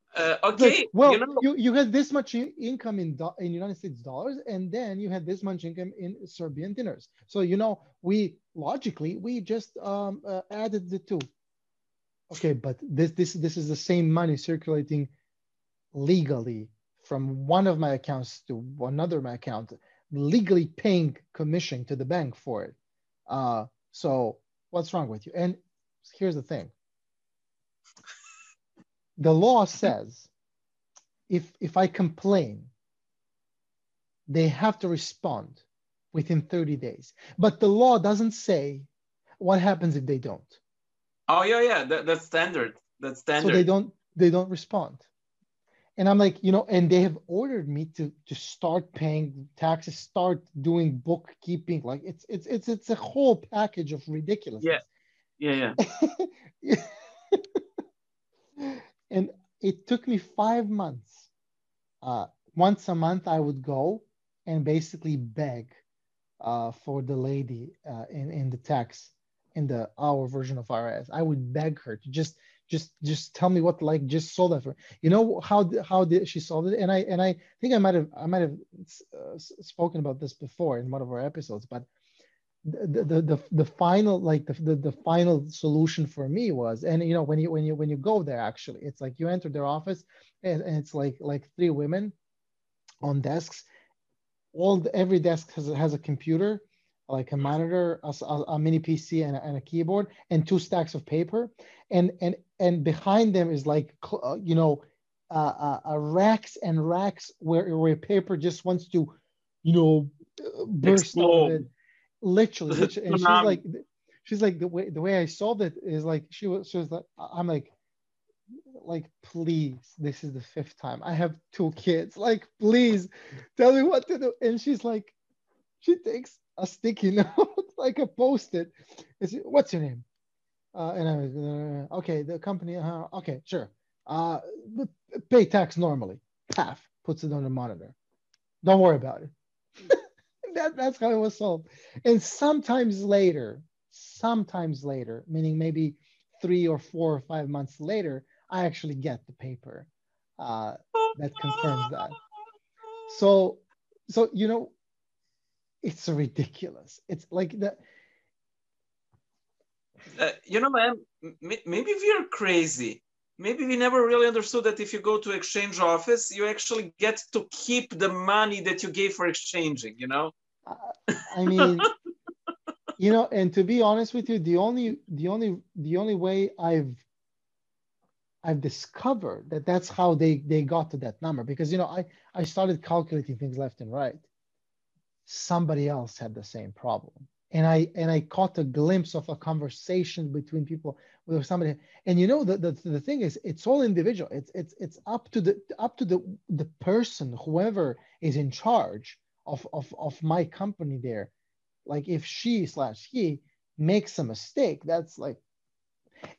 uh, okay. Well, you, know, you, you had this much in- income in do- in United States dollars, and then you had this much income in Serbian dinars. So you know, we logically we just um, uh, added the two. Okay, but this this this is the same money circulating legally from one of my accounts to another my account, legally paying commission to the bank for it. Uh, so what's wrong with you? And here's the thing the law says if if I complain, they have to respond within 30 days. But the law doesn't say what happens if they don't. Oh yeah, yeah, that, that's standard. That's standard. So they don't they don't respond. And I'm like, you know, and they have ordered me to to start paying taxes, start doing bookkeeping. Like it's it's it's it's a whole package of ridiculousness. Yeah, yeah, yeah. and it took me five months. Uh, once a month, I would go and basically beg uh, for the lady uh, in in the tax in the our version of IRS. I would beg her to just just just tell me what like just solve that for you know how how did she solve it and i and i think i might have i might have uh, spoken about this before in one of our episodes but the the the, the final like the, the the final solution for me was and you know when you when you when you go there actually it's like you enter their office and, and it's like like three women on desks. All the, every desk has, has a computer like a monitor, a, a mini PC, and a, and a, keyboard, and two stacks of paper, and and and behind them is like uh, you know, uh, uh, racks and racks where where paper just wants to, you know, uh, burst out it. Literally, literally. and she's like, she's like the way the way I solved it is like she was she was like I'm like like please this is the fifth time i have two kids like please tell me what to do and she's like she takes a sticky note, like a post-it. Is what's your name? Uh, and I was uh, okay. The company. Uh, okay, sure. Uh, pay tax normally. Half puts it on the monitor. Don't worry about it. That, that's how it was solved. And sometimes later, sometimes later, meaning maybe three or four or five months later, I actually get the paper uh, that confirms that. So, so you know, it's ridiculous. It's like that. Uh, you know, man, maybe we're crazy. Maybe we never really understood that if you go to exchange office, you actually get to keep the money that you gave for exchanging. You know. I mean, you know, and to be honest with you, the only, the only, the only way I've I've discovered that that's how they they got to that number. Because you know I I started calculating things left and right. Somebody else had the same problem. And i and i caught a glimpse of a conversation between people with somebody and you know the, the, the thing is it's all individual. It's it's it's up to the up to the the person whoever is in charge of of, of my company there like if she slash he makes a mistake that's like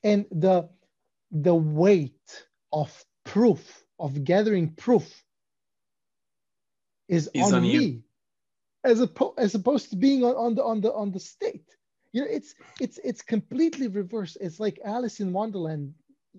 and the the weight of proof of gathering proof is, is on, on me as opposed as opposed to being on, on the on the on the state. You know, it's it's it's completely reverse. It's like Alice in Wonderland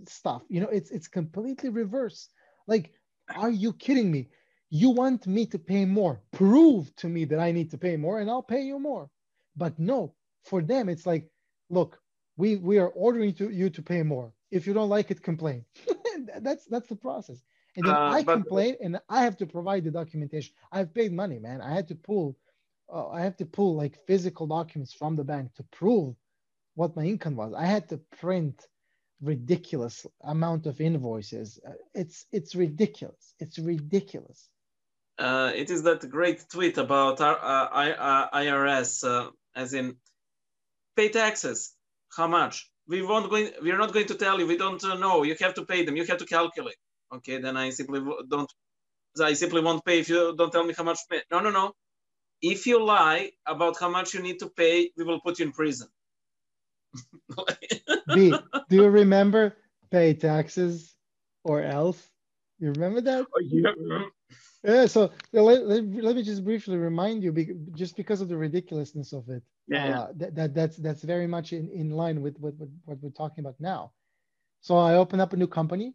stuff. You know, it's it's completely reverse. Like, are you kidding me? You want me to pay more? Prove to me that I need to pay more, and I'll pay you more. But no, for them, it's like, look, we we are ordering to you to pay more. If you don't like it, complain. that's that's the process. And then uh, I but, complain and I have to provide the documentation. I've paid money, man. I had to pull, uh, I have to pull like physical documents from the bank to prove what my income was. I had to print ridiculous amount of invoices. Uh, it's it's ridiculous. It's ridiculous. Uh, it is that great tweet about our, uh, IRS, uh, as in pay taxes. How much? We won't going. We're not going to tell you. We don't know. You have to pay them. You have to calculate okay, then I simply don't, I simply won't pay if you don't tell me how much pay. No, no, no. If you lie about how much you need to pay, we will put you in prison. B, do you remember pay taxes or else? You remember that? Oh, yeah. Yeah. So let, let, let me just briefly remind you, just because of the ridiculousness of it. Yeah. Uh, that, that that's that's very much in, in line with, with, with what we're talking about now. So I opened up a new company.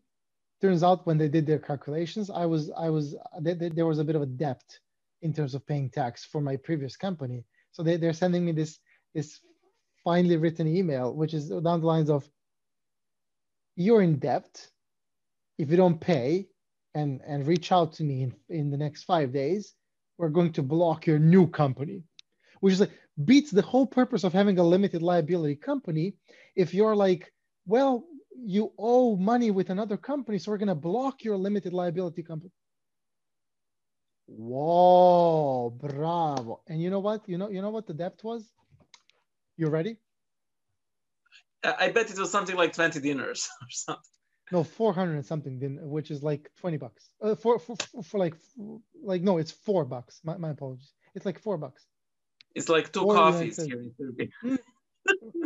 Turns out when they did their calculations, I was I was there was a bit of a debt in terms of paying tax for my previous company. So they, they're sending me this this finely written email, which is down the lines of you're in debt. If you don't pay and, and reach out to me in, in the next five days, we're going to block your new company, which is like beats the whole purpose of having a limited liability company. If you're like, well, you owe money with another company, so we're going to block your limited liability company. Whoa, bravo. And you know what? You know, you know what the debt was? You ready? I bet it was something like 20 dinars or something. No, 400 and something, then, which is like 20 bucks. Uh, for, for, for like, like, no, it's four bucks. My, my apologies. It's like four bucks. It's like two four coffees here in Turkey. Hmm.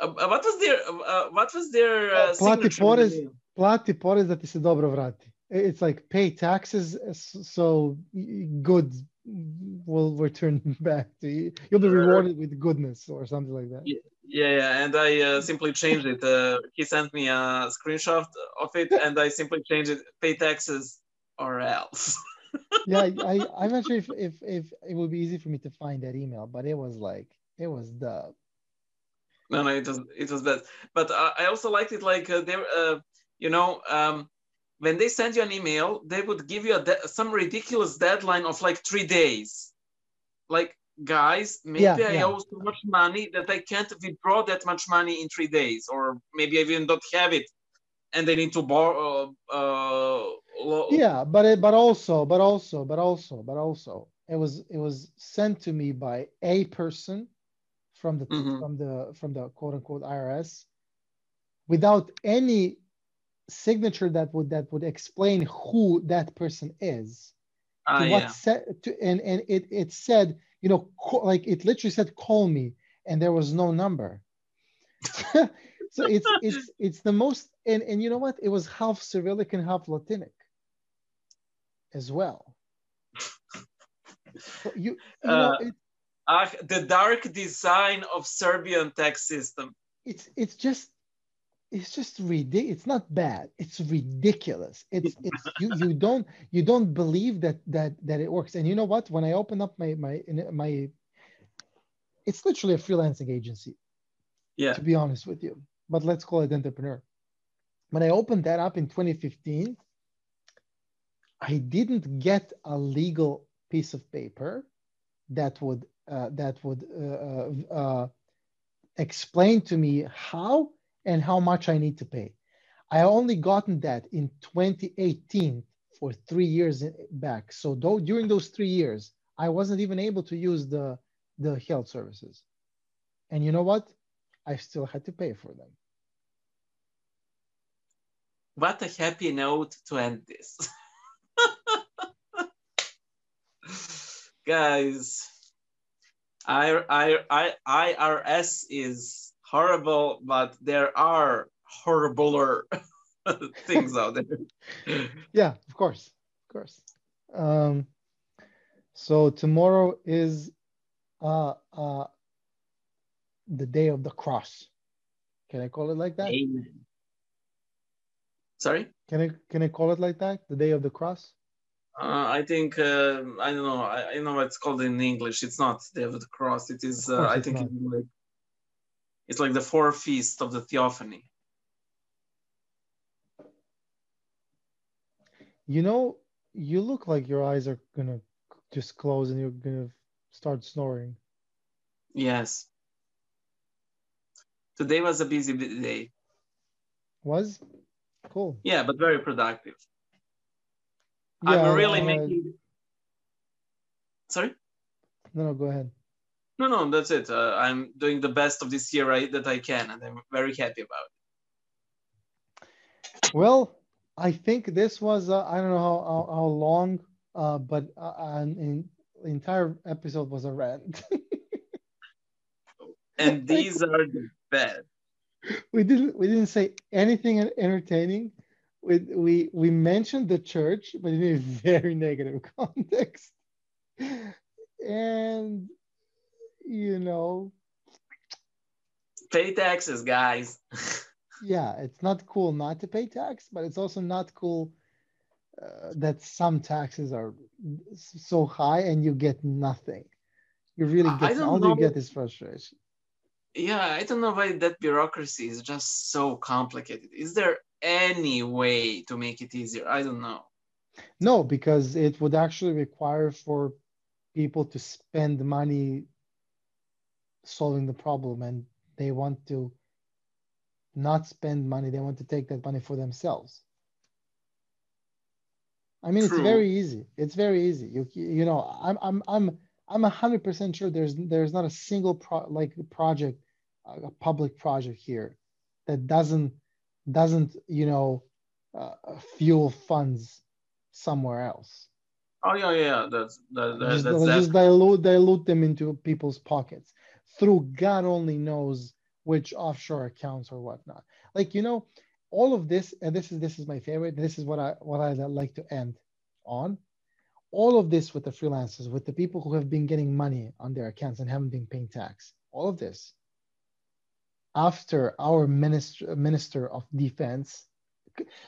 uh, what was their, uh, what was their uh, plati porez, plati porez da ti se dobro vrati. It's like pay taxes so good will return back to you. You'll be rewarded with goodness or something like that. Yeah, yeah, yeah, and I uh, simply changed it. Uh, he sent me a screenshot of it, and I simply changed it: pay taxes or else. yeah, I, I'm not sure if, if if it would be easy for me to find that email, but it was like it was the. No, no, it was it was bad, but uh, I also liked it. Like uh, there, uh, you know, um, when they send you an email, they would give you a de- some ridiculous deadline of like three days. Like, guys, maybe yeah, I yeah. owe so much money that I can't withdraw that much money in three days, or maybe I even don't have it, and they need to borrow. Uh, lo- yeah, but it, but also, but also, but also, but also, it was it was sent to me by a person from the mm-hmm. from the from the quote unquote IRS without any signature that would that would explain who that person is. Uh, to what yeah. said to and and it it said you know like it literally said call me and there was no number. so it's it's it's the most and and you know what it was half Cyrillic and half Latinic as well. So you, you uh, know, it, uh, the dark design of Serbian tax system. It's it's just it's just ridiculous. It's not bad. It's ridiculous. It's it's you you don't you don't believe that that that it works. And you know what? When I open up my my my, it's literally a freelancing agency. Yeah. To be honest with you, but let's call it entrepreneur. When I opened that up in 2015, I didn't get a legal piece of paper that would uh, that would uh, uh, uh explain to me how and how much I need to pay. I only gotten that in 2018 for three years back. So though, during those three years, I wasn't even able to use the, the health services. And you know what? I still had to pay for them. What a happy note to end this. Guys, I, I, I, IRS is horrible, but there are horribler things out there. yeah, of course, of course. Um, so tomorrow is uh, uh, the day of the cross. Can I call it like that? Amen. Sorry? Can I can I call it like that? The day of the cross? Uh, I think uh, I don't know. I, I know what it's called in English. It's not the Day of the Cross. It is. Uh, I think it's like it's like the four feasts of the theophany. You know, you look like your eyes are gonna just close and you're gonna start snoring. Yes. Today was a busy day. Was? Cool. Yeah, but very productive. Yeah, I'm really uh, making. Sorry? No, no, go ahead. No, no, that's it. Uh, I'm doing the best of this year I, that I can, and I'm very happy about it. Well, I think this was uh, I don't know how how, how long, uh, but uh, an entire episode was a rant. and these are the best. we didn't we didn't say anything entertaining. We we we mentioned the church, but in a very negative context. And you know, pay taxes, guys. yeah, it's not cool not to pay tax, but it's also not cool uh, that some taxes are so high and you get nothing. You really get all know. you get is frustration. Yeah, I don't know why that bureaucracy is just so complicated. Is there any way to make it easier? I don't know. No, because it would actually require for people to spend money solving the problem and they want to not spend money. They want to take that money for themselves. I mean True. it's very easy. It's very easy. You you know i'm i'm i'm i'm 100% sure there's there's not a single pro, like project a public project here that doesn't doesn't you know uh, fuel funds somewhere else. Oh yeah yeah that's that, that, just, that's just dilute dilute them into people's pockets through God only knows which offshore accounts or whatnot. Like you know, all of this, and this is this is my favorite. This is what I what I like to end on. All of this with the freelancers, with the people who have been getting money on their accounts and haven't been paying tax. All of this after our minister minister of defense,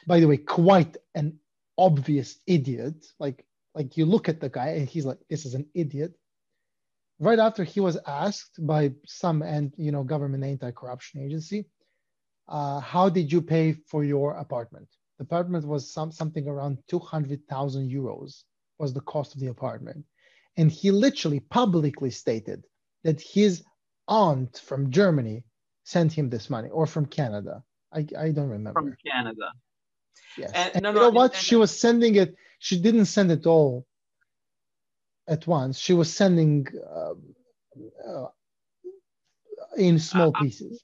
by the way, quite an obvious idiot. Like like you look at the guy and he's like, this is an idiot right after he was asked by some and you know government anti-corruption agency, uh, how did you pay for your apartment? The apartment was some something around 200,000 euros was the cost of the apartment. And he literally publicly stated that his aunt from Germany sent him this money or from Canada. I, I don't remember. From Canada. Yes. And, and no, you know what? And, she was sending it, she didn't send it all at once. She was sending uh, uh, in small uh, uh, pieces.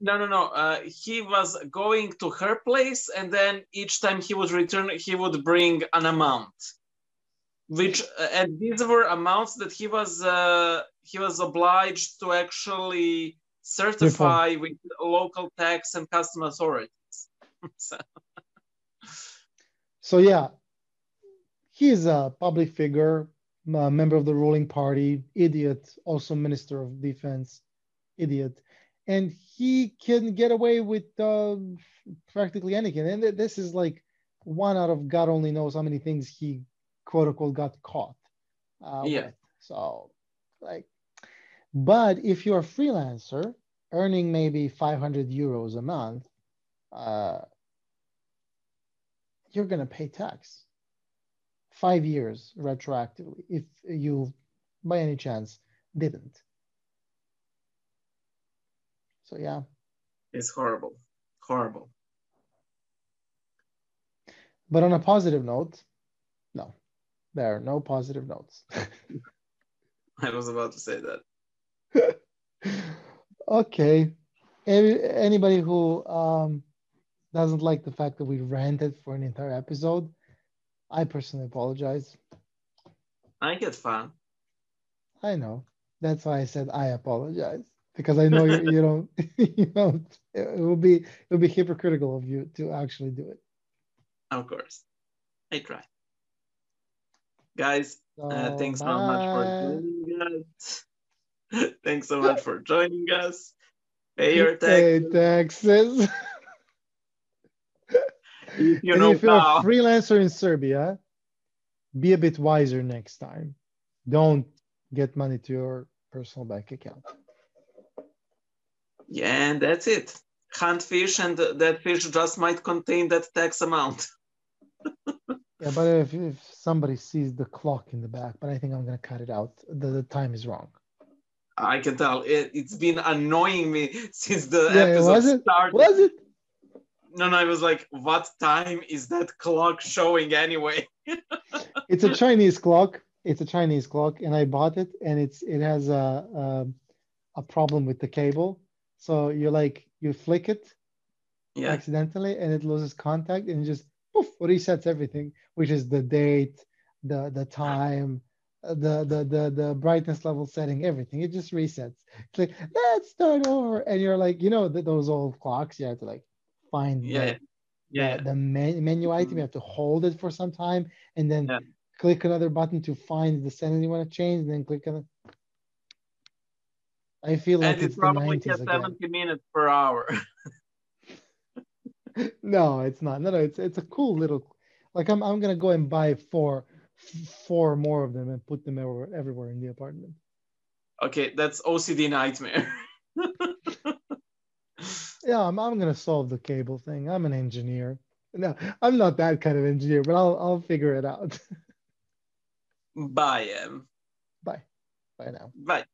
No, no, no. Uh, he was going to her place, and then each time he would return, he would bring an amount, which uh, and these were amounts that he was he was obliged to actually certify with local tax and custom authorities. so. so yeah, he's a public figure a member of the ruling party, idiot, also minister of defense, idiot. And he can get away with uh, practically anything. And this is like one out of God only knows how many things he, quote unquote, got caught. Uh, yeah. With. So, like, but if you're a freelancer earning maybe 500 euros a month, uh, you're going to pay tax five years retroactively if you, by any chance, didn't. So yeah. It's horrible, horrible. But on a positive note, no, there are no positive notes. I was about to say that. okay. Any, anybody who um, doesn't like the fact that we ranted for an entire episode, I personally apologize. I get fun. I know. That's why I said I apologize because I know you, you don't. You know, it will be it will be hypocritical of you to actually do it. Of course, I try. Guys, so, uh, thanks bye. so much for joining us. thanks so much for joining us. Pay your taxes. Pay taxes. you and know if you're a freelancer in Serbia, be a bit wiser next time. Don't get money to your personal bank account. Yeah, and that's it. Hunt fish, and that fish just might contain that tax amount. yeah, but if, if somebody sees the clock in the back, but I think I'm going to cut it out. The, the time is wrong. I can tell. It, has been annoying me since the yeah, episode was it? started. Was it? No, no, I was like, what time is that clock showing anyway? it's a Chinese clock. It's a Chinese clock, and I bought it, and it's it has a a, a problem with the cable. So you like you flick it yeah. accidentally, and it loses contact, and it just poof resets everything, which is the date, the the time, the the the the brightness level setting, everything. It just resets. It's like let's start over, and you're like, you know, those old clocks. You have to like find yeah, the, yeah, the, the men- menu item. You mm-hmm. have to hold it for some time, and then Yeah. click another button to find the setting you want to change, and then click on it. I feel like and it's it the probably 90s has again. 70 minutes per hour. No, it's not. No, no, it's it's a cool little. Like I'm I'm gonna go and buy four four more of them and put them everywhere, everywhere in the apartment. okay, that's OCD nightmare. Yeah, I'm I'm gonna solve the cable thing. I'm an engineer. No, I'm not that kind of engineer, but I'll I'll figure it out. Bye, Em. Bye. Bye now. Bye.